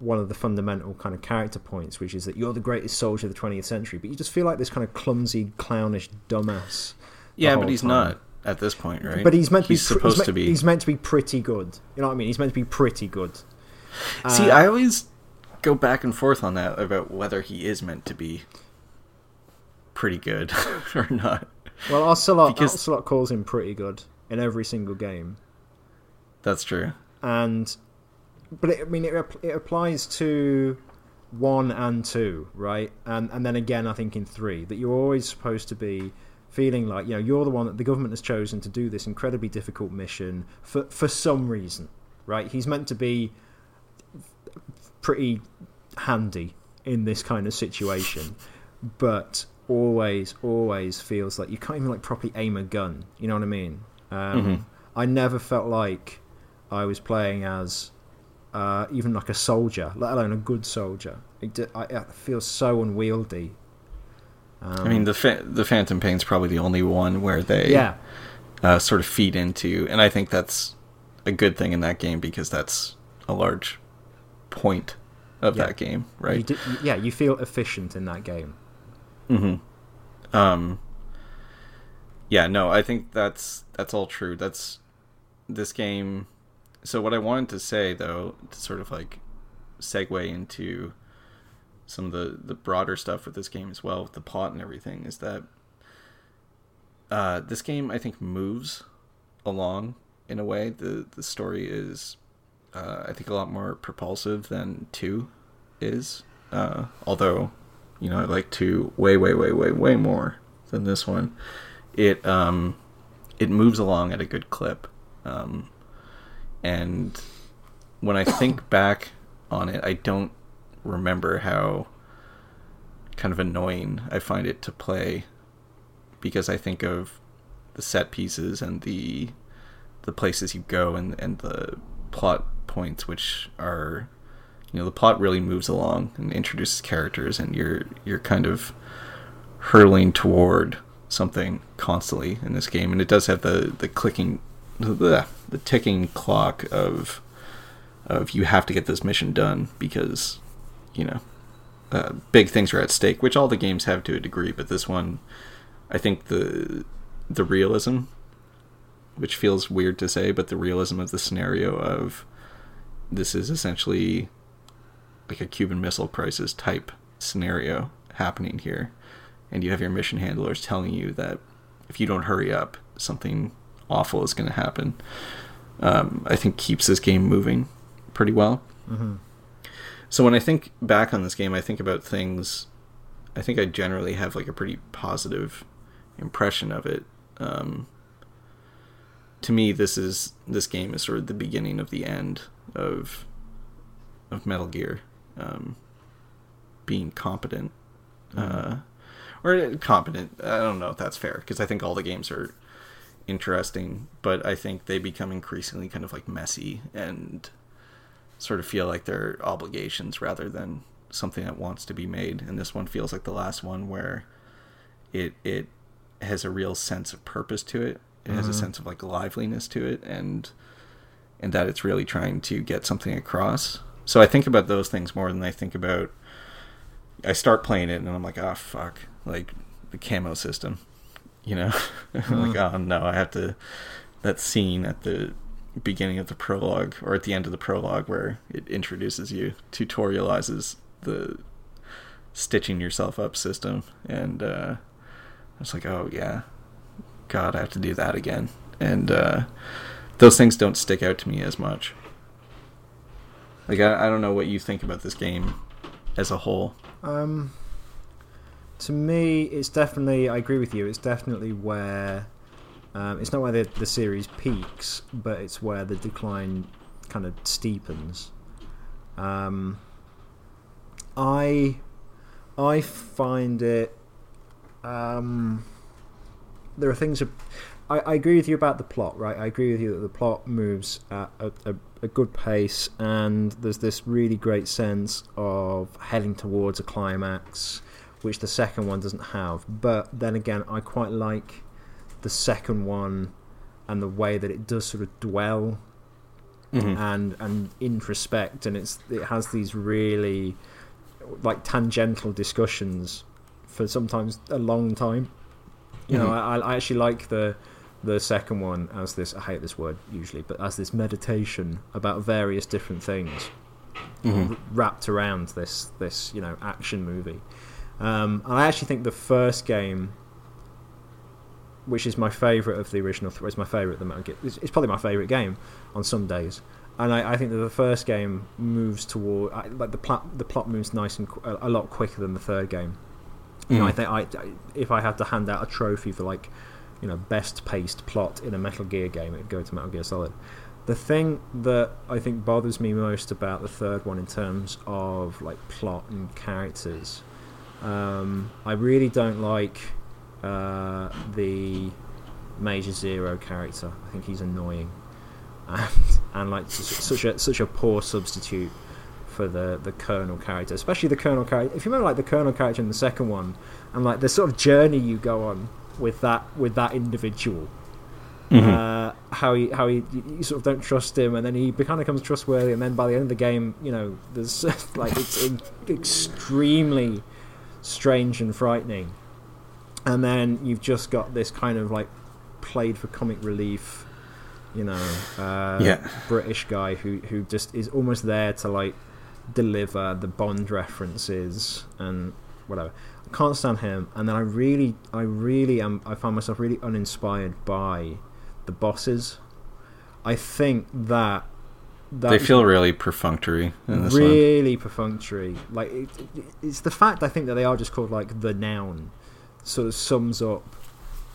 S1: one of the fundamental kind of character points, which is that you're the greatest soldier of the 20th century, but you just feel like this kind of clumsy, clownish dumbass.
S2: Yeah, but he's time. not at this point, right?
S1: But he's meant to he's be. supposed he's to be. He's meant to be pretty good. You know what I mean? He's meant to be pretty good.
S2: See, uh, I always go back and forth on that about whether he is meant to be pretty good or not.
S1: Well, Ocelot, because... Ocelot calls him pretty good in every single game.
S2: That's true.
S1: And but it, I mean, it, it applies to one and two, right? And and then again, I think in three that you're always supposed to be feeling like you know you're the one that the government has chosen to do this incredibly difficult mission for for some reason, right? He's meant to be pretty handy in this kind of situation, but always always feels like you can't even like properly aim a gun. You know what I mean? Um, mm-hmm. I never felt like I was playing as uh, even like a soldier, let alone a good soldier. It, I, it feels so unwieldy.
S2: Um, I mean, the fa- the Phantom Pain's probably the only one where they
S1: yeah.
S2: Uh, sort of feed into, and I think that's a good thing in that game because that's a large point of yeah. that game, right?
S1: You do, yeah, you feel efficient in that game.
S2: Hmm. Um. Yeah. No, I think that's that's all true. That's this game so what I wanted to say though, to sort of like segue into some of the the broader stuff with this game as well, with the plot and everything, is that uh, this game I think moves along in a way. The the story is uh, I think a lot more propulsive than two is. Uh, although, you know, I like two way, way, way, way, way more than this one. It um, it moves along at a good clip. Um, and when I think back on it, I don't remember how kind of annoying I find it to play because I think of the set pieces and the the places you go and and the plot points which are you know the plot really moves along and introduces characters and you're you're kind of hurling toward something constantly in this game. And it does have the the clicking the, the ticking clock of of you have to get this mission done because you know uh, big things are at stake, which all the games have to a degree, but this one, I think the the realism, which feels weird to say, but the realism of the scenario of this is essentially like a Cuban Missile Crisis type scenario happening here, and you have your mission handlers telling you that if you don't hurry up, something awful is going to happen. Um, I think keeps this game moving pretty well.
S1: Mm-hmm.
S2: So when I think back on this game, I think about things. I think I generally have like a pretty positive impression of it. Um, to me, this is this game is sort of the beginning of the end of of Metal Gear. Um, being competent. Uh, or competent. I don't know if that's fair because I think all the games are interesting, but I think they become increasingly kind of like messy and sort of feel like they're obligations rather than something that wants to be made. And this one feels like the last one where it it has a real sense of purpose to it. It has a
S1: Mhm.
S2: sense of like liveliness to it, and and that it's really trying to get something across. So I think about those things more than I think about. I start playing it and I'm like, oh fuck, like the camo system, you know, I'm like oh no, I have to. That scene at the beginning of the prologue or at the end of the prologue where it introduces you, tutorializes the stitching yourself up system, and uh, I was like, oh yeah, God, I have to do that again, and uh, those things don't stick out to me as much. Like I, I don't know what you think about this game as a whole.
S1: Um, to me, it's definitely. I agree with you. It's definitely where. Um, it's not where the, the series peaks, but it's where the decline kind of steepens. Um, I, I find it. Um, there are things. I, I agree with you about the plot, right? I agree with you that the plot moves at a, a, a good pace, and there's this really great sense of heading towards a climax, which the second one doesn't have. But then again, I quite like the second one and the way that it does sort of dwell
S2: Mm-hmm.
S1: and and introspect, and it's it has these really like tangential discussions for sometimes a long time. You know,
S2: Mhm.
S1: I, I actually like the the second one as this. I hate this word usually, but as this meditation about various different things
S2: Mhm.
S1: r- wrapped around this this you know action movie. Um, and I actually think the first game, which is my favorite of the original, th- is my favorite. of The Gear, it's, it's probably my favorite game on some days. And I, I think that the first game moves toward I, like the plot. The plot moves nice and qu- a, lot quicker than the third game. You know, I
S2: Mhm.
S1: think I, I- if I had to hand out a trophy for like, you know, best paced plot in a Metal Gear game, it'd go to Metal Gear Solid. The thing that I think bothers me most about the third one in terms of like plot and characters, um, I really don't like uh, the Major Zero character. I think he's annoying, and and like such a such a poor substitute for the the Colonel character, especially the Colonel character. If you remember, like the Colonel character in the second one, and like the sort of journey you go on with that with that individual,
S2: Mhm.
S1: uh, how he how he you, you sort of don't trust him, and then he kind of becomes trustworthy, and then by the end of the game, you know, there's like it's in, extremely strange and frightening, and then you've just got this kind of like played for comic relief, you know, uh,
S2: Yeah.
S1: British guy who who just is almost there to like deliver the Bond references and whatever. I can't stand him, and then I really, I really am. I find myself really uninspired by the bosses. I think that that
S2: they feel really perfunctory in this one.
S1: really perfunctory. Like it, it, it's the fact I think that they are just called like the noun, sort of sums up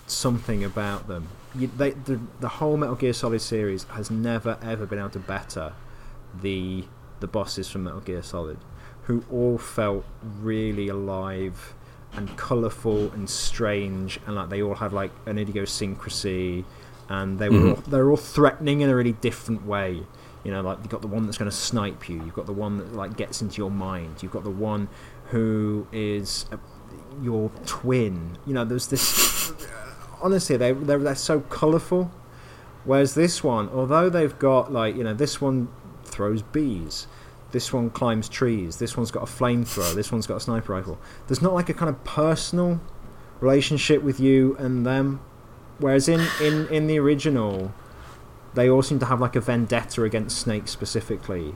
S1: something about them. You, they, the the whole Metal Gear Solid series has never ever been able to better the the bosses from Metal Gear Solid, who all felt really alive and colourful and strange, and like they all had like an idiosyncrasy, and they were
S2: Mhm.
S1: all, they're all threatening in a really different way. You know, like you've got the one that's going to snipe you. You've got the one that like gets into your mind. You've got the one who is uh, your twin. You know, there's this. honestly, they they're, they're so colourful. Whereas this one, although they've got like you know, this one throws bees. This one climbs trees. This one's got a flamethrower. This one's got a sniper rifle. There's not like a kind of personal relationship with you and them. Whereas in, in, in the original, they all seem to have like a vendetta against Snake specifically.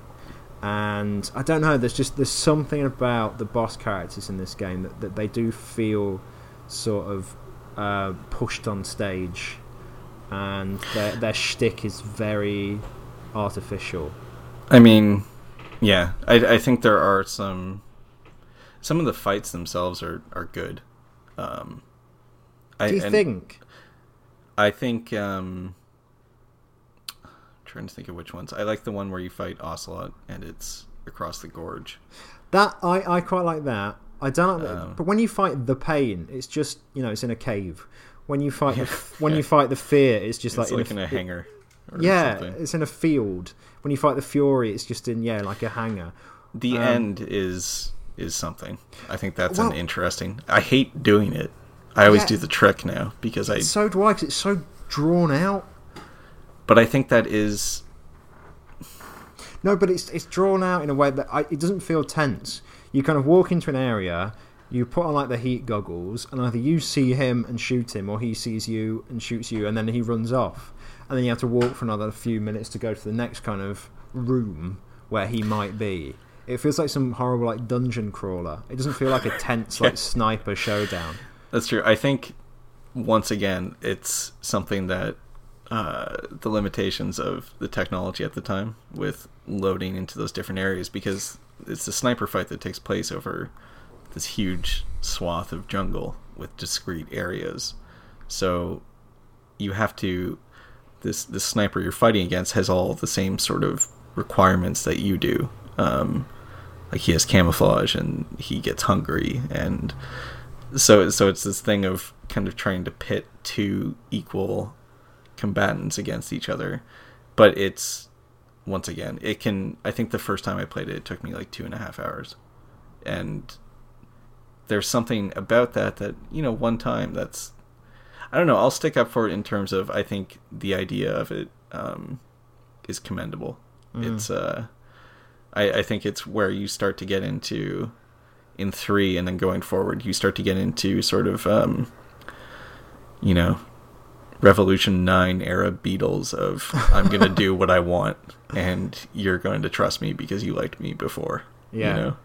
S1: And I don't know, there's just there's something about the boss characters in this game that, that they do feel sort of uh, pushed on stage, and their their shtick is very artificial.
S2: I mean, yeah, I, I think there are some. Some of the fights themselves are are good. Um, I,
S1: Do you think?
S2: I think. Um, trying to think of which ones. I like the one where you fight Ocelot and it's across the gorge.
S1: That I, I quite like that. I don't um, but when you fight the pain, it's just you know it's in a cave. When you fight the, when you fight the fear, it's just
S2: it's
S1: like,
S2: like in, a, in a hangar.
S1: yeah,
S2: something.
S1: it's in a field. When you fight the fury, it's just in yeah like a hangar.
S2: The um, end is is something. I think that's well, an interesting. I hate doing it. I always yeah, do the trick now because I.
S1: So do I. Cause it's so drawn out.
S2: But I think that is.
S1: No, but it's it's drawn out in a way that I, it doesn't feel tense. You kind of walk into an area, you put on like the heat goggles, and either you see him and shoot him, or he sees you and shoots you, and then he runs off, and then you have to walk for another few minutes to go to the next kind of room where he might be. It feels like some horrible like dungeon crawler. It doesn't feel like a tense like sniper showdown.
S2: That's true. I think once again, it's something that uh, the limitations of the technology at the time with loading into those different areas because it's a sniper fight that takes place over this huge swath of jungle with discrete areas. So you have to this this sniper you're fighting against has all the same sort of requirements that you do. Um, like he has camouflage and he gets hungry and so so it's this thing of kind of trying to pit two equal combatants against each other but it's once again it can i think the first time i played it it took me like two and a half hours and there's something about that that you know one time that's i don't know i'll stick up for it in terms of i think the idea of it um, is commendable mm. it's uh I, I think it's where you start to get into in three and then going forward you start to get into sort of um, you know revolution 9 era beatles of i'm gonna do what i want and you're going to trust me because you liked me before yeah you know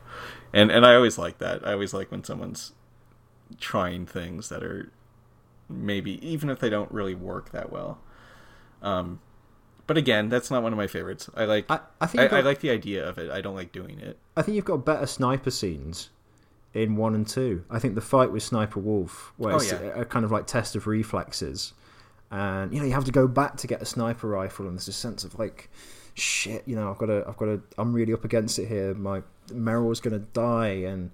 S2: and and i always like that i always like when someone's trying things that are maybe even if they don't really work that well um but again, that's not one of my favorites. I like I, I think I, got, I, like the idea of it. I don't like doing it.
S1: I think you've got better sniper scenes in one and two. I think the fight with Sniper Wolf, where oh, it's yeah. a, a, kind of like test of reflexes, and you know you have to go back to get a sniper rifle, and there's a sense of like, shit, you know, I've got to, I've got to, I'm really up against it here. My Meryl's gonna die, and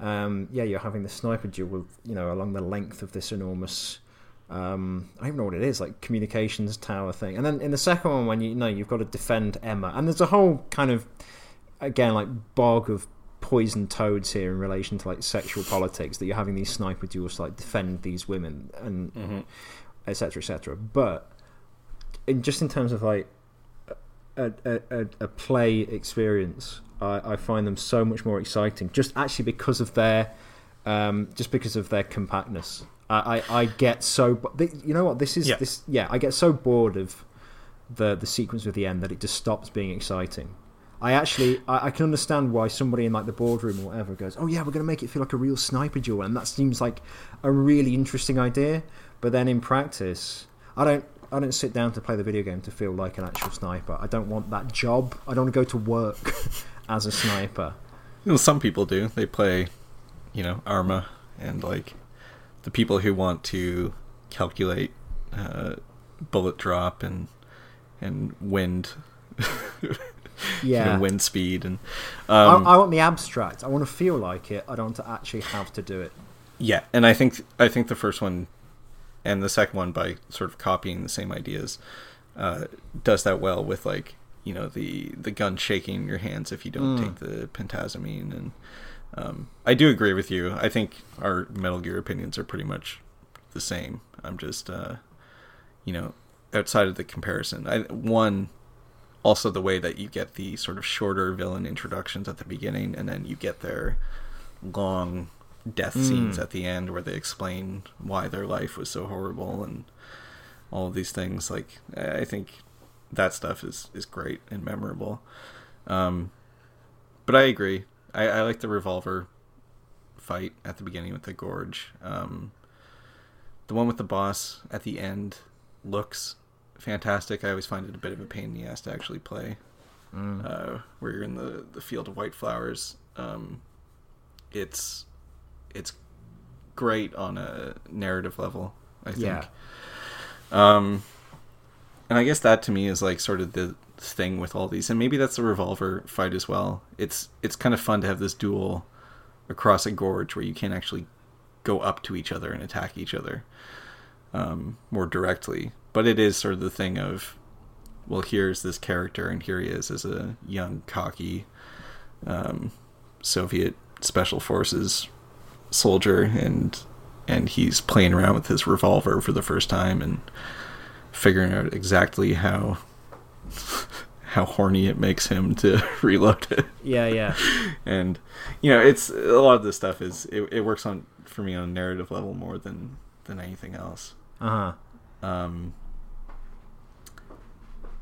S1: um, yeah, you're having the sniper duel, you know, along the length of this enormous. Um, I don't know what it is, like communications tower thing. And then in the second one, when you, you know you've got to defend Emma, and there's a whole kind of again like bog of poison toads here in relation to like sexual politics that you're having these sniper duels to like defend these women and mm-hmm. Etc et but in just in terms of like a, a, a play experience I, I find them so much more exciting just actually because of their um, just because of their compactness I, I, I get so you know what this is yeah. this yeah I get so bored of the the sequence with the end that it just stops being exciting I actually I, I, can understand why somebody in like the boardroom or whatever goes, "Oh yeah, we're going to make it feel like a real sniper duel," and that seems like a really interesting idea. But then in practice, I don't I don't sit down to play the video game to feel like an actual sniper. I don't want that job. I don't want to go to work as a sniper.
S2: You know, some people do. They play, you know, Arma and like the people who want to calculate uh, bullet drop and and wind yeah, wind speed, and
S1: um, I, I, want the abstract. I want to feel like it. I don't want to actually have to do it.
S2: Yeah, and I think I think the first one and the second one, by sort of copying the same ideas, uh, does that well with like you know the the gun shaking in your hands if you don't mm. take the pentazemin and. Um, I do agree with you. I think our Metal Gear opinions are pretty much the same. I'm just, uh, you know, outside of the comparison. I, one, also the way that you get the sort of shorter villain introductions at the beginning and then you get their long death mm. scenes at the end where they explain why their life was so horrible and all of these things like i think that stuff is is great and memorable um, but i agree I, I like the revolver fight at the beginning with the gorge um, the one with the boss at the end looks fantastic. I always find it a bit of a pain in the ass to actually play. Mm. Uh, where you're in the, the field of white flowers. Um, it's it's great on a narrative level. I think. Yeah. Um, and I guess that to me is like sort of the thing with all these, and maybe that's the revolver fight as well. It's it's kind of fun to have this duel across a gorge where you can't actually go up to each other and attack each other um, more directly. But it is sort of the thing of, well, here's this character, and here he is as a young, cocky um, Soviet special forces soldier, and and he's playing around with his revolver for the first time and figuring out exactly how how horny it makes him to reload it.
S1: Yeah, yeah.
S2: and you know, it's a lot of this stuff is it, it works on for me on a narrative level more than than anything else.
S1: Uh
S2: huh. Um.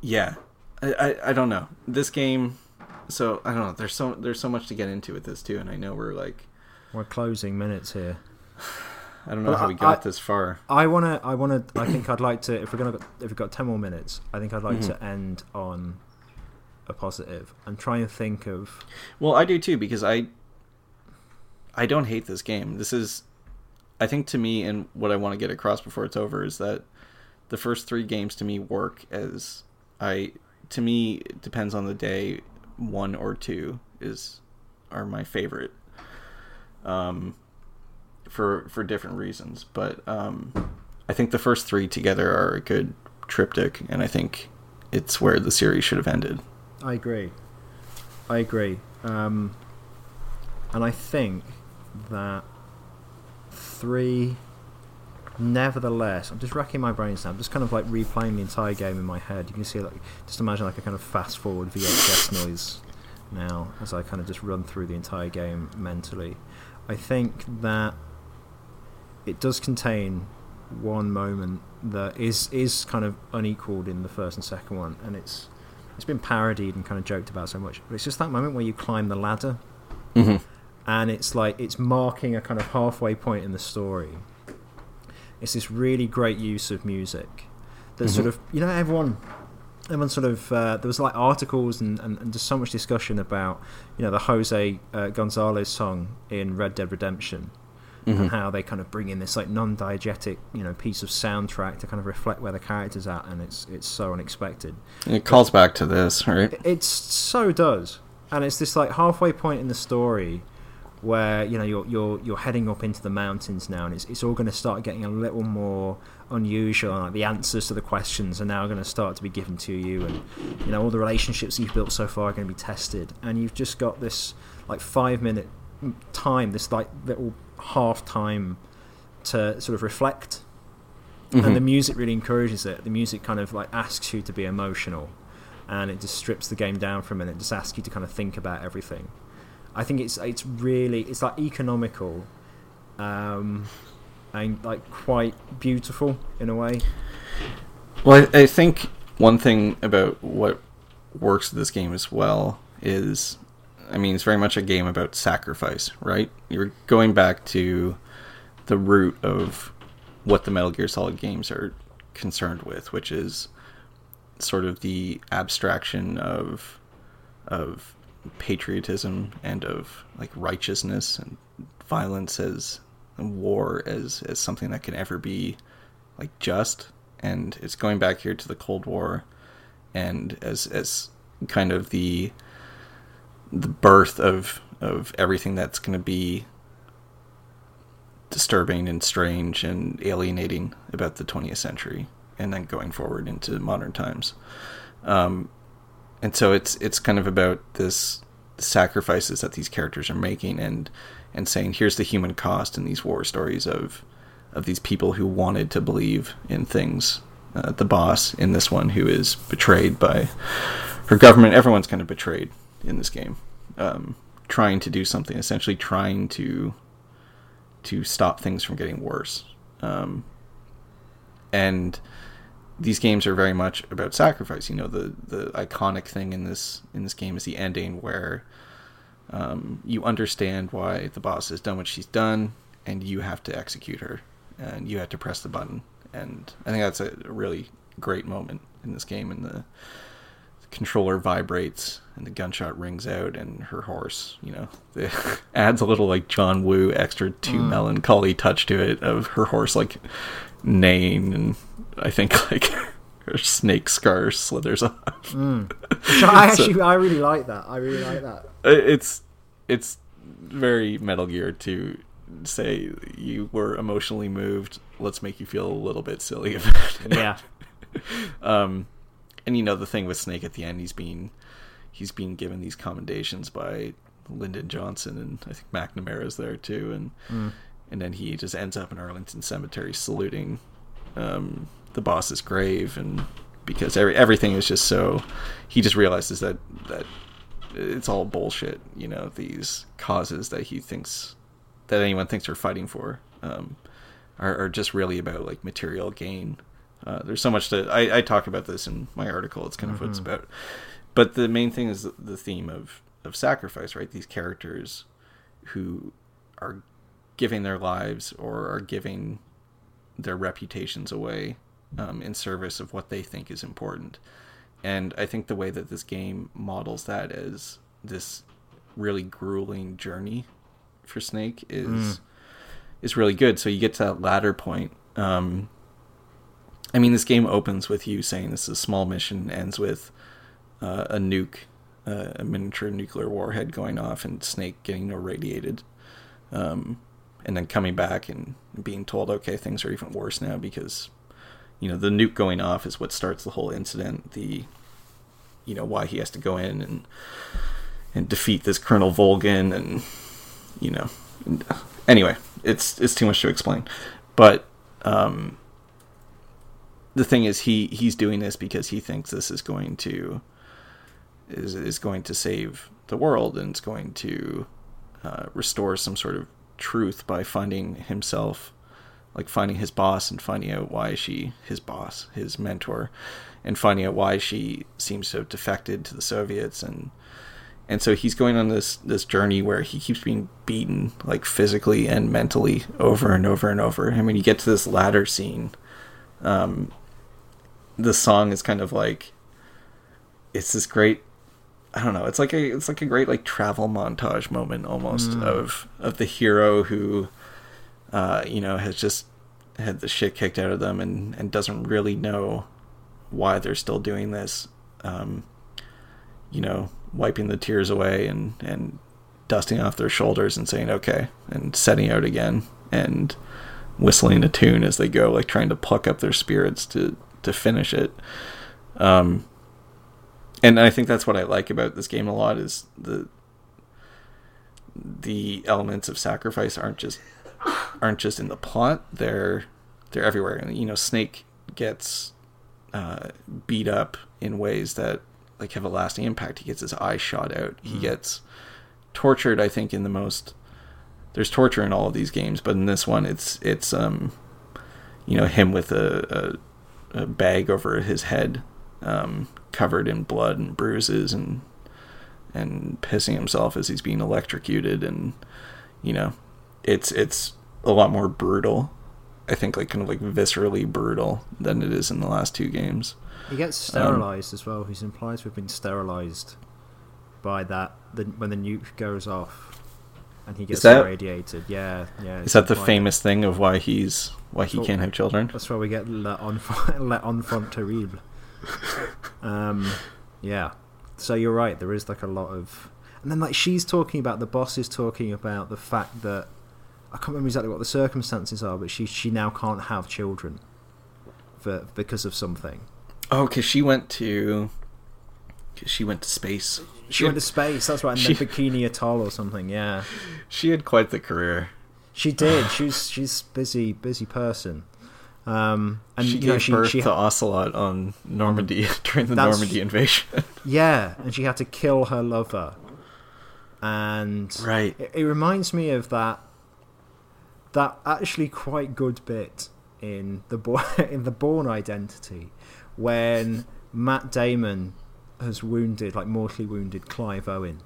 S2: Yeah, I, I I don't know this game. So I don't know. There's so there's so much to get into with this too, and I know we're like
S1: we're closing minutes here.
S2: I don't know how we got I, this far.
S1: I wanna, I wanna, I think I'd like to. If we're gonna, if we've got ten more minutes, I think I'd like mm-hmm. to end on a positive. I'm trying to think of.
S2: Well, I do too because I, I don't hate this game. This is, I think to me, and what I want to get across before it's over is that the first three games to me work as I. To me, it depends on the day. One or two is are my favorite. Um, for for different reasons. But um, I think the first three together are a good triptych, and I think it's where the series should have ended.
S1: I agree. I agree. Um, and I think that three, nevertheless, I'm just racking my brains now. I'm just kind of like replaying the entire game in my head. You can see, like, just imagine like a kind of fast forward VHS noise now as I kind of just run through the entire game mentally. I think that it does contain one moment that is is kind of unequaled in the first and second one, and it's it's been parodied and kind of joked about so much. But it's just that moment where you climb the ladder,
S2: mm-hmm.
S1: and it's like it's marking a kind of halfway point in the story. It's this really great use of music that mm-hmm. sort of you know everyone everyone sort of uh, there was like articles and, and, and, just so much discussion about you know the Jose uh, Gonzalez song in Red Dead Redemption mm-hmm. and how they kind of bring in this like non-diegetic you know piece of soundtrack to kind of reflect where the character's at, and it's it's so unexpected.
S2: It calls but back to this, right?
S1: It, it so does, and it's this like halfway point in the story where you know you're you're you're heading up into the mountains now, and it's it's all going to start getting a little more unusual. Like the answers to the questions are now going to start to be given to you, and you know all the relationships you've built so far are going to be tested, and you've just got this like five minute time, this like little half time to sort of reflect. Mm-hmm. And the music really encourages it. The music kind of like asks you to be emotional, and it just strips the game down for a minute. Just asks you to kind of think about everything. I think it's it's really it's like economical, um, and like quite beautiful in a way.
S2: Well, I, think one thing about what works this game as well is I mean, it's very much a game about sacrifice, right? You're going back to the root of what the Metal Gear Solid games are concerned with, which is sort of the abstraction of of patriotism and of like righteousness and violence as war as as something that can ever be like just. And it's going back here to the Cold War and as as kind of the the birth of of everything that's going to be disturbing and strange and alienating about the 20th century and then going forward into modern times. Um, and so it's it's kind of about this sacrifices that these characters are making and and saying here's the human cost in these war stories of of these people who wanted to believe in things uh, the boss in this one who is betrayed by her government everyone's kind of betrayed in this game, um, trying to do something, essentially trying to to stop things from getting worse. Um, and these games are very much about sacrifice. You know, the the iconic thing in this in this game is the ending where um, you understand why the boss has done what she's done, and you have to execute her, and you have to press the button. And I think that's a really great moment in this game, and the controller vibrates and the gunshot rings out and her horse, you know, adds a little like John Woo extra too mm. melancholy touch to it of her horse like neighing and I think like her snake scar slithers off.
S1: Mm. I actually, so, I really like that. I really like that.
S2: It's it's very Metal Gear to say you were emotionally moved. Let's make you feel a little bit silly about
S1: it. Yeah.
S2: um, and you know the thing with Snake at the end, he's being he's being given these commendations by Lyndon Johnson and I think McNamara's there too, and mm. And then he just ends up in Arlington Cemetery saluting um, the boss's grave, and because every everything is just so, he just realizes that that it's all bullshit. You know these causes that he thinks that anyone thinks are fighting for um, are, are, just really about like material gain. Uh, there's so much that I, I, talk about this in my article. It's kind of mm-hmm. what it's mm-hmm. about. But the main thing is the theme of of sacrifice, right? These characters who are giving their lives or are giving their reputations away um, in service of what they think is important. And I think the way that this game models that as this really grueling journey for Snake is mm. is really good. So you get to that latter point. Um, I mean, this game opens with you saying this is a small mission, ends with uh, a nuke, uh, a miniature nuclear warhead going off, and Snake getting irradiated. Um, and then coming back and being told, okay, things are even worse now because, you know, the nuke going off is what starts the whole incident. The, you know, why he has to go in and and defeat this Colonel Volgin, and you know, and, anyway, it's it's too much to explain, but um, the thing is, he he's doing this because he thinks this is going to is is going to save the world and it's going to uh, restore some sort of truth by finding himself like finding his boss and finding out why she his boss his mentor and finding out why she seems to have defected to the soviets. And and so he's going on this this journey where he keeps being beaten like physically and mentally over and over and over. And when you get to this latter scene um the song is kind of like it's this great I don't know. It's like a it's like a great like travel montage moment almost mm. of of the hero who, uh, you know, has just had the shit kicked out of them and and doesn't really know why they're still doing this. Um, you know, wiping the tears away and and dusting off their shoulders and saying okay and setting out again and whistling a tune as they go, like trying to pluck up their spirits to to finish it. Um, and I think that's what I like about this game a lot is the the elements of sacrifice aren't just aren't just in the plot. They're they're everywhere. And you know snake gets uh, beat up in ways that like have a lasting impact. He gets his eye shot out. Mm. he gets tortured i think in the most there's torture in all of these games but in this one it's it's um you know him with a, a, a bag over his head um, covered in blood and bruises and and pissing himself as he's being electrocuted and you know it's it's a lot more brutal. I think like kind of like viscerally brutal than it is in the last two games.
S1: He gets sterilized um, as well. He's implied to have been sterilized by that the, when the nuke goes off and he gets that, irradiated. Yeah yeah
S2: is that the famous thing of why he's why he can't have children?
S1: that's why we get le enfant, le enfant terrible um, yeah. So you're right. There is like a lot of, and then like she's talking about the boss is talking about the fact that I can't remember exactly what the circumstances are, but she she now can't have children for because of something.
S2: Oh, because she went to. She went to space.
S1: She, she went to space. That's right. And she, Bikini Atoll or something. Yeah.
S2: She had quite the career.
S1: She did. she's she's busy busy person. Um,
S2: and she you know, gave she, birth she, to Ocelot on Normandy during the Normandy invasion.
S1: yeah, and she had to kill her lover. And
S2: right,
S1: it, it, reminds me of that that actually quite good bit in the in the Bourne Identity when Matt Damon has wounded, like mortally wounded, Clive Owen,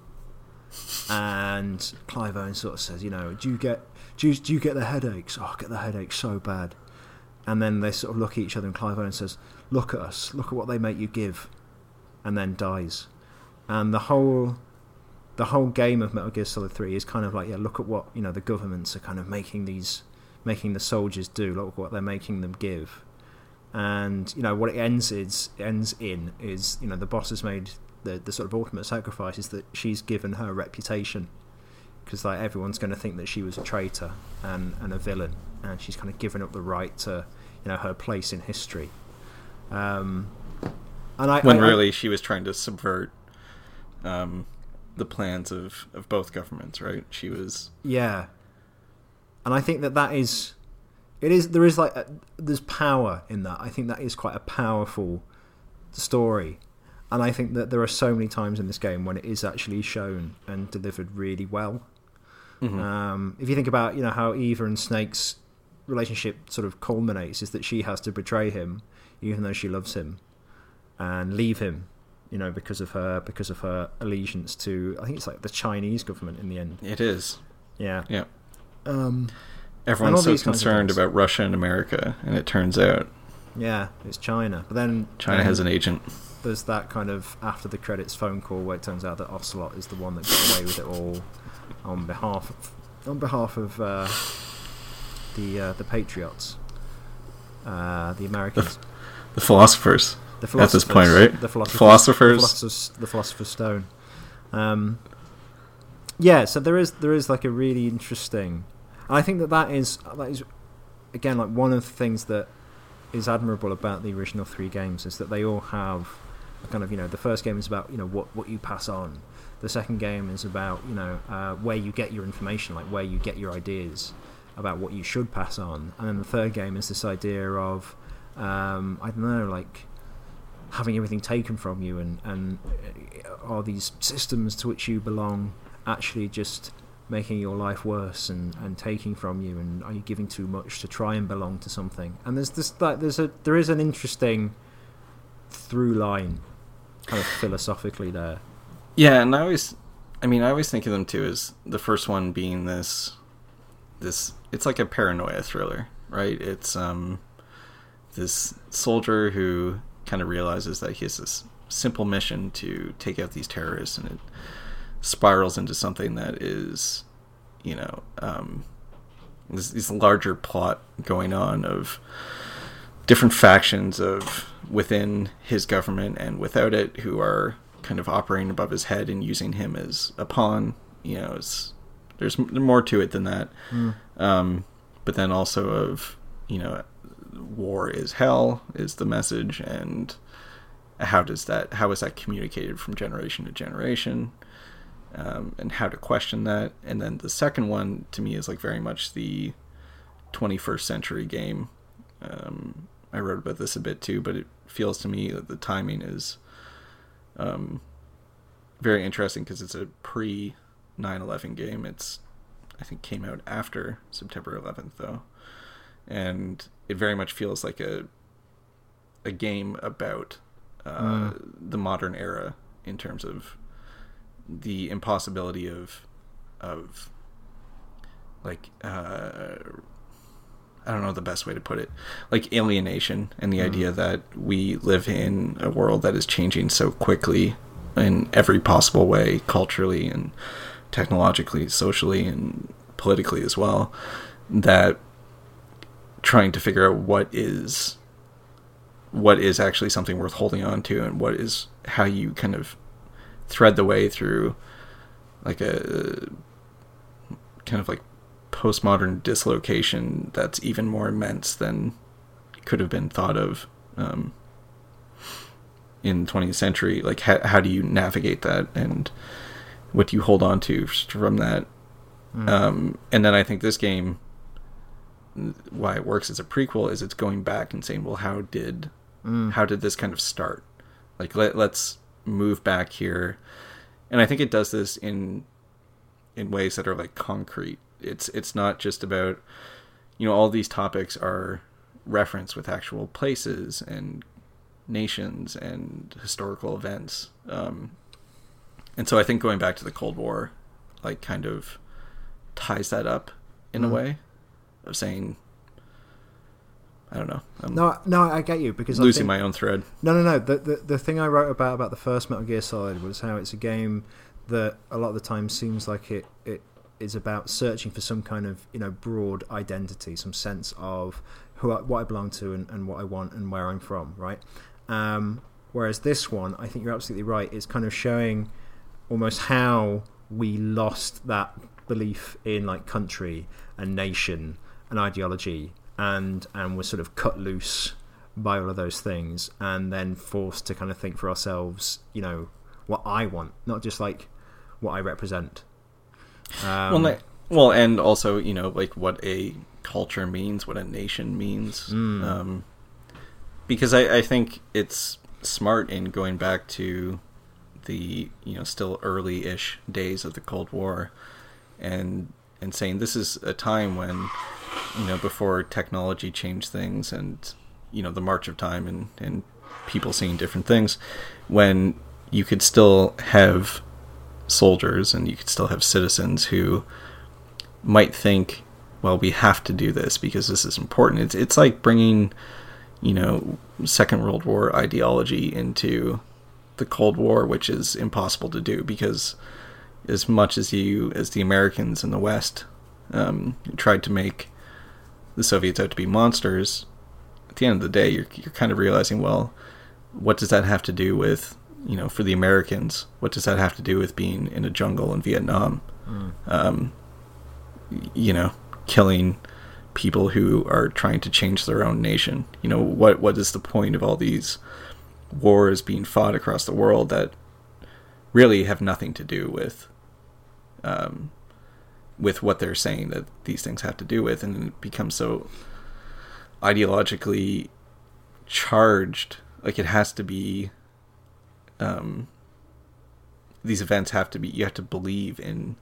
S1: and Clive Owen sort of says, you know, do you get do you, do you get the headaches? Oh, I get the headaches so bad and then they sort of look at each other, and Clive Owen says, "Look at us! Look at what they make you give," and then dies. And the whole the whole game of Metal Gear Solid Three is kind of like, yeah, look at what you know the governments are kind of making these making the soldiers do. Look what they're making them give. and you know what it ends is ends in is you know the boss has made the the sort of ultimate sacrifice is that she's given her reputation because like everyone's going to think that she was a traitor and and a villain, and she's kind of given up the right to you know her place in history. Um, and I,
S2: when
S1: I,
S2: really I, she was trying to subvert um, the plans of, of both governments, right? She was
S1: yeah, and I think that that is it is there is like a, there's power in that. I think that is quite a powerful story, and I think that there are so many times in this game when it is actually shown and delivered really well. Mm-hmm. Um, if you think about you know how Eva and Snake's relationship sort of culminates is that she has to betray him even though she loves him and leave him you know because of her because of her allegiance to I think it's like the Chinese government in the end.
S2: It is.
S1: Yeah.
S2: Yeah.
S1: Um,
S2: Everyone's so concerned about Russia and America, and it turns out.
S1: Yeah, it's China. But then
S2: China has an agent.
S1: There's that kind of after the credits phone call where it turns out that Ocelot is the one that got away with it all on behalf of, on behalf of uh, the uh, the patriots, uh, the Americans,
S2: the, the philosophers.
S1: The philosophers.
S2: At this point, right?
S1: The philosophers.
S2: Philosophers.
S1: The philosophers, the philosopher's stone. Um, yeah, so there is there is like a really interesting. I think that that is that is again like one of the things that is admirable about the original three games is that they all have kind of you know the first game is about you know what what you pass on the second game is about you know uh, where you get your information, like where you get your ideas about what you should pass on, and then the third game is this idea of um, I don't know, like having everything taken from you, and and uh, are these systems to which you belong actually just making your life worse and, and taking from you? And are you giving too much to try and belong to something? And there's this like there's a there is an interesting through line kind of philosophically there
S2: yeah, and I always, I mean, I always think of them too as the first one being this, this. It's like a paranoia thriller, right? It's um, this soldier who kind of realizes that he has this simple mission to take out these terrorists, and it spirals into something that is, you know, um, this, this larger plot going on of different factions of within his government and without it who are kind of operating above his head and using him as a pawn. You know, it's, there's more to it than that. Mm. Um, but then also of you know, war is hell is the message, and how does that how is that communicated from generation to generation, um, and how to question that. And then the second one to me is like very much the 21st century game. Um, I wrote about this a bit too, but it feels to me that the timing is um, very interesting because it's a pre 9/11 game. It's I think came out after September 11th though, and it very much feels like a a game about uh, mm. the modern era in terms of the impossibility of of like uh, I don't know the best way to put it, like alienation and the mm. idea that we live in a world that is changing so quickly in every possible way, culturally and technologically, socially and politically as well, that trying to figure out what is what is actually something worth holding on to and what is how you kind of thread the way through like a kind of like postmodern dislocation that's even more immense than could have been thought of um, in the 20th century. Like, how, how do you navigate that and what do you hold on to from that? Mm. Um, and then I think this game, why it works as a prequel, is it's going back and saying, well, how did mm. how did this kind of start? Like, let let's move back here, and I think it does this in in ways that are like concrete it's it's not just about you know all these topics are referenced with actual places and nations and historical events um, and so i think going back to the cold war like kind of ties that up in mm. a way of saying I don't know.
S1: I'm no, no, I get you because
S2: losing
S1: think,
S2: my own thread.
S1: No, no, no. The, the the thing I wrote about about the first Metal Gear Solid was how it's a game that a lot of the time seems like it it is about searching for some kind of you know broad identity, some sense of who I, what I belong to and, and what I want and where I'm from, right? Um, whereas this one, I think you're absolutely right. It's kind of showing almost how we lost that belief in like country and nation and ideology, and and we're sort of cut loose by all of those things, and then forced to kind of think for ourselves, you know, what I want, not just like what I represent.
S2: Um, well, like, well, and also you know like what a culture means, what a nation means. Mm. Um, because I, I think it's smart in going back to the you know still early-ish days of the Cold War, and and saying this is a time when you know before technology changed things and you know the march of time and and people seeing different things, when you could still have soldiers and you could still have citizens who might think, well, we have to do this because this is important. It's it's like bringing, you know, Second World War ideology into the Cold War, which is impossible to do because as much as you as the Americans in the West um, tried to make the Soviets out to be monsters, at the end of the day, you're you're kind of realizing, well, what does that have to do with you know, for the Americans, what does that have to do with being in a jungle in Vietnam? Mm. Um, you know, killing people who are trying to change their own nation. You know, what what is the point of all these wars being fought across the world that really have nothing to do with um, with what they're saying that these things have to do with, and it becomes so ideologically charged. Like it has to be um, these events have to be you have to believe in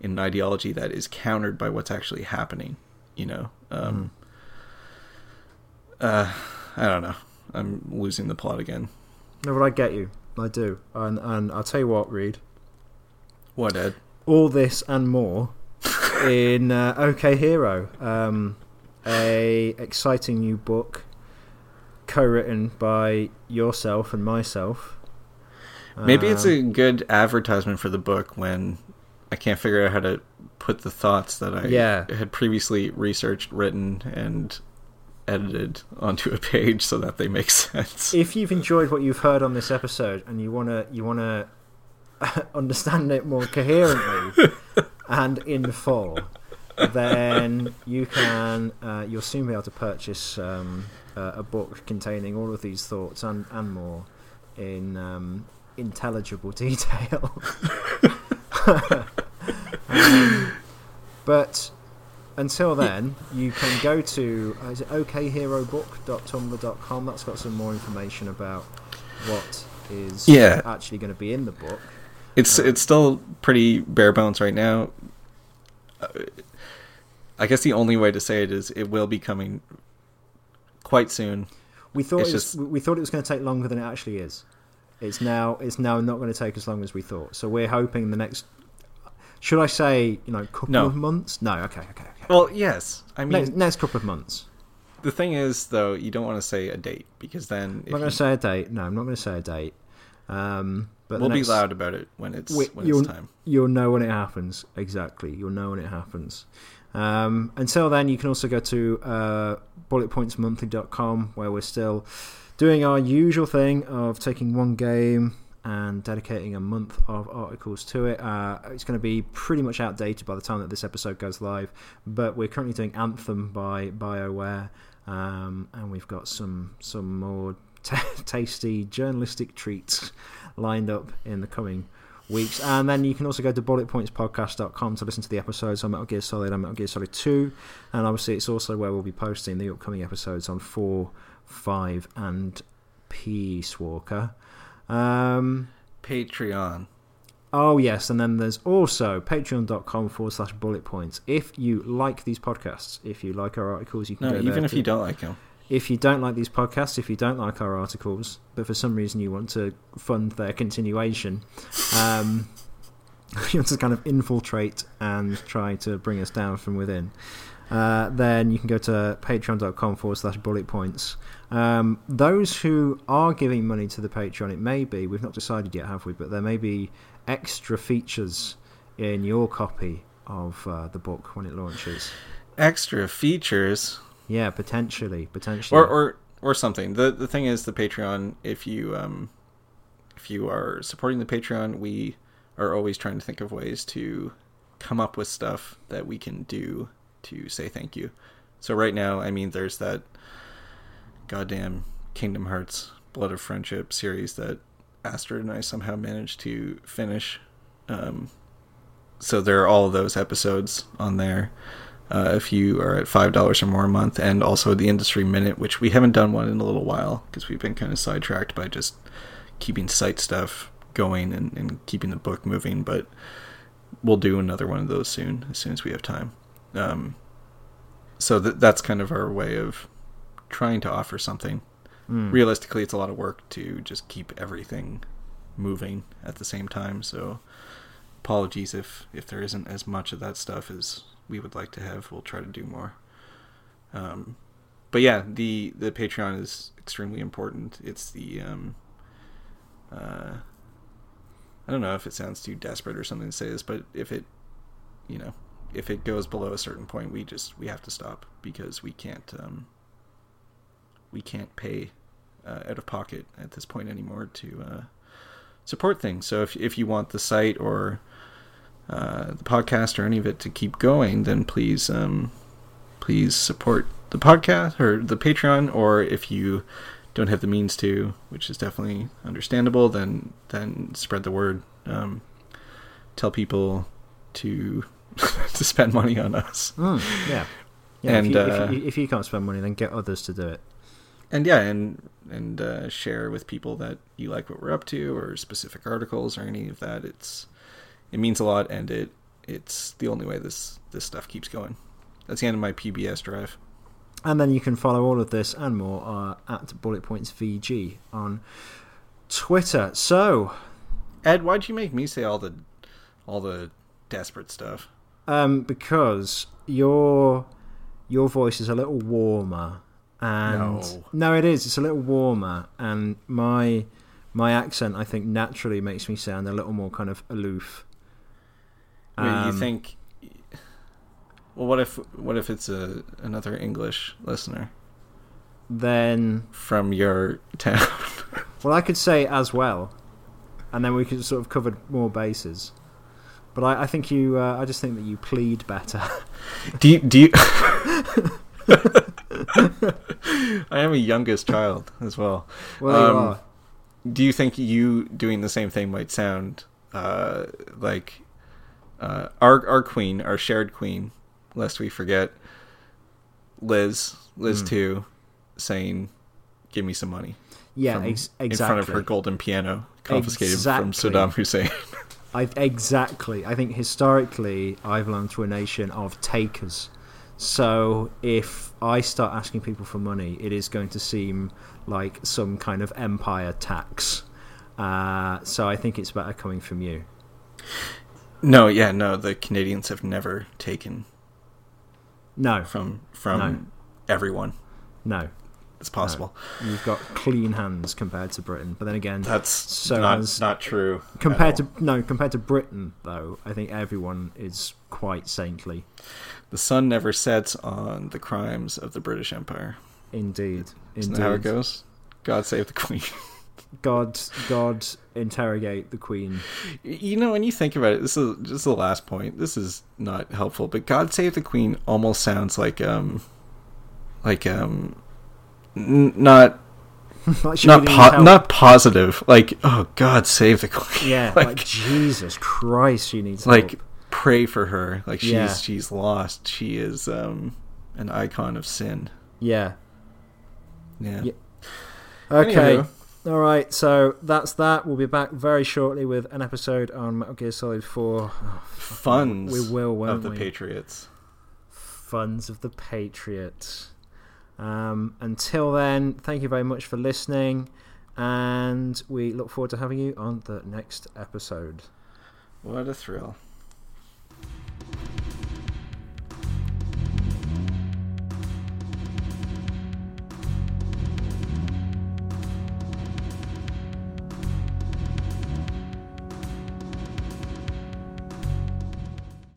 S2: in an ideology that is countered by what's actually happening you know? Um, mm. uh, i don't know. I'm losing the plot again.
S1: No but i get you. I do. And and i'll tell you what Reid.
S2: What ed?
S1: All this and more in uh, ok hero um, a exciting new book co-written by yourself and myself
S2: Maybe it's a um, good advertisement for the book when I can't figure out how to put the thoughts that I yeah. had previously researched, written, and edited onto a page so that they make sense.
S1: If you've enjoyed what you've heard on this episode and you wanna you wanna understand it more coherently and in full, then you can uh, you'll soon be able to purchase um, uh, a book containing all of these thoughts and and more in um, intelligible detail. um, but until then, you can go to uh, is it okherobook.tumblr.com. That's got some more information about what is yeah. actually going to be in the book.
S2: It's um, it's still pretty bare bones right now. Uh, I guess the only way to say it is it will be coming quite soon.
S1: We thought it was, just... we thought it was going to take longer than it actually is. It's now it's now not going to take as long as we thought. So we're hoping the next. Should I say you know couple no. of months? No. Okay. Okay. Okay.
S2: Well, yes. I mean
S1: next, next couple of months.
S2: The thing is, though, you don't want to say a date because then
S1: I'm not going to say a date. No, I'm not going to say a date. Um,
S2: but we'll next, be loud about it when it's we, when it's time.
S1: You'll know when it happens. Exactly. You'll know when it happens. Um, until then, you can also go to uh, bulletpointsmonthly.com where we're still doing our usual thing of taking one game and dedicating a month of articles to it. Uh, it's going to be pretty much outdated by the time that this episode goes live, but we're currently doing Anthem by BioWare, um, and we've got some some more t- tasty journalistic treats lined up in the coming weeks. And then you can also go to bulletpointspodcast.com to listen to the episodes on Metal Gear Solid and Metal Gear Solid 2. And obviously, it's also where we'll be posting the upcoming episodes on 4 5 and Peace Walker. Um,
S2: Patreon.
S1: Oh, yes. And then there's also patreon.com forward slash bullet points. If you like these podcasts, if you like our articles, you can
S2: no, even if you don't like them.
S1: If you don't like these podcasts, if you don't like our articles, but for some reason you want to fund their continuation, um, you want to kind of infiltrate and try to bring us down from within, uh, then you can go to patreon.com forward slash bullet points. Um, those who are giving money to the Patreon, it may be, we've not decided yet, have we? But there may be extra features in your copy of uh, the book when it launches.
S2: Extra features?
S1: Yeah, potentially, potentially.
S2: or or or something. The the thing is, the Patreon. If you um, if you are supporting the Patreon, we are always trying to think of ways to come up with stuff that we can do to say thank you. So right now, I mean, there's that goddamn Kingdom Hearts Blood of Friendship series that Astrid and I somehow managed to finish. Um, so there are all those episodes on there. Uh, if you are at five dollars or more a month, and also the Industry Minute, which we haven't done one in a little while because we've been kind of sidetracked by just keeping site stuff going and, and keeping the book moving. But we'll do another one of those soon, as soon as we have time. Um, so th- that's kind of our way of trying to offer something.
S1: Mm.
S2: Realistically, it's a lot of work to just keep everything moving at the same time. So apologies if if there isn't as much of that stuff as we would like to have. We'll try to do more. Um, but yeah, the the Patreon is extremely important. It's the um, uh, I don't know if it sounds too desperate or something to say this, but if it, you know, if it goes below a certain point, we just we have to stop because we can't um, we can't pay uh, out of pocket at this point anymore to uh, support things. So if if you want the site or uh, the podcast or any of it to keep going, then please um, please support the podcast or the Patreon. Or if you don't have the means to, which is definitely understandable, then then spread the word. Um, tell people to to spend money on us.
S1: Mm, yeah. Yeah,
S2: And,
S1: if, you,
S2: uh,
S1: if, you, if you can't spend money, then get others to do it.
S2: and yeah, and and uh, share with people that you like what we're up to, or specific articles, or any of that. It's it means a lot, and it it's the only way this this stuff keeps going. That's the end of my PBS drive.
S1: And then you can follow all of this and more uh, at Bullet Points VG on Twitter. So,
S2: Ed, why'd you make me say all the all the desperate stuff?
S1: Um, because your your voice is a little warmer, and
S2: No.
S1: no, it is. It's a little warmer, and my my accent, I think, naturally makes me sound a little more kind of aloof.
S2: Wait, you
S1: Um,
S2: think? Well, what if what if it's a another English listener
S1: Then,
S2: from your town?
S1: well, I could say as well, and then we could sort of cover more bases. But I, I think you, uh, I just think that you plead better.
S2: do you, do you? I am a youngest child as well.
S1: well, you
S2: Um,
S1: are.
S2: Do you think you doing the same thing might sound uh, like uh, our our queen, our shared queen, lest we forget, Liz, Liz
S1: Hmm.
S2: too, saying, "Give me some money."
S1: Yeah,
S2: from-
S1: ex-
S2: in front of her golden piano, confiscated from Saddam Hussein.
S1: I, exactly. I think historically, I've belong to a nation of takers. So if I start asking people for money, it is going to seem like some kind of empire tax. Uh, so I think it's better coming from you.
S2: no, yeah, no. The Canadians have never taken
S1: No,
S2: from from
S1: No.
S2: everyone.
S1: no.
S2: It's possible.
S1: You've got clean hands compared to Britain. But then again,
S2: That's
S1: So
S2: not
S1: has-
S2: not true.
S1: compared to no, compared to Britain though, I think everyone is quite saintly.
S2: the sun never sets on the crimes of the British Empire.
S1: Indeed,
S2: Isn't
S1: indeed.
S2: that how it goes? God save the Queen.
S1: God, God, interrogate the Queen.
S2: You know, when you think about it, this is just the last point. This is not helpful, but "God Save the Queen" almost sounds like um, like um, n- not
S1: like
S2: not po- not positive. Like, oh God, save the Queen.
S1: Yeah, like,
S2: like
S1: Jesus Christ, she needs to.
S2: like
S1: help.
S2: pray for her. Like she's
S1: Yeah.
S2: she's lost. She is um an icon of sin.
S1: Yeah.
S2: Yeah.
S1: Yeah. Okay.
S2: Anywho.
S1: All right. So that's that. We'll be back very shortly with an episode on Metal Gear Solid Four. Oh,
S2: Funds
S1: We will,
S2: of the
S1: we?
S2: Patriots.
S1: Funds of the Patriots. Um, until then, thank you very much for listening, and we look forward to having you on the next episode.
S2: What a thrill!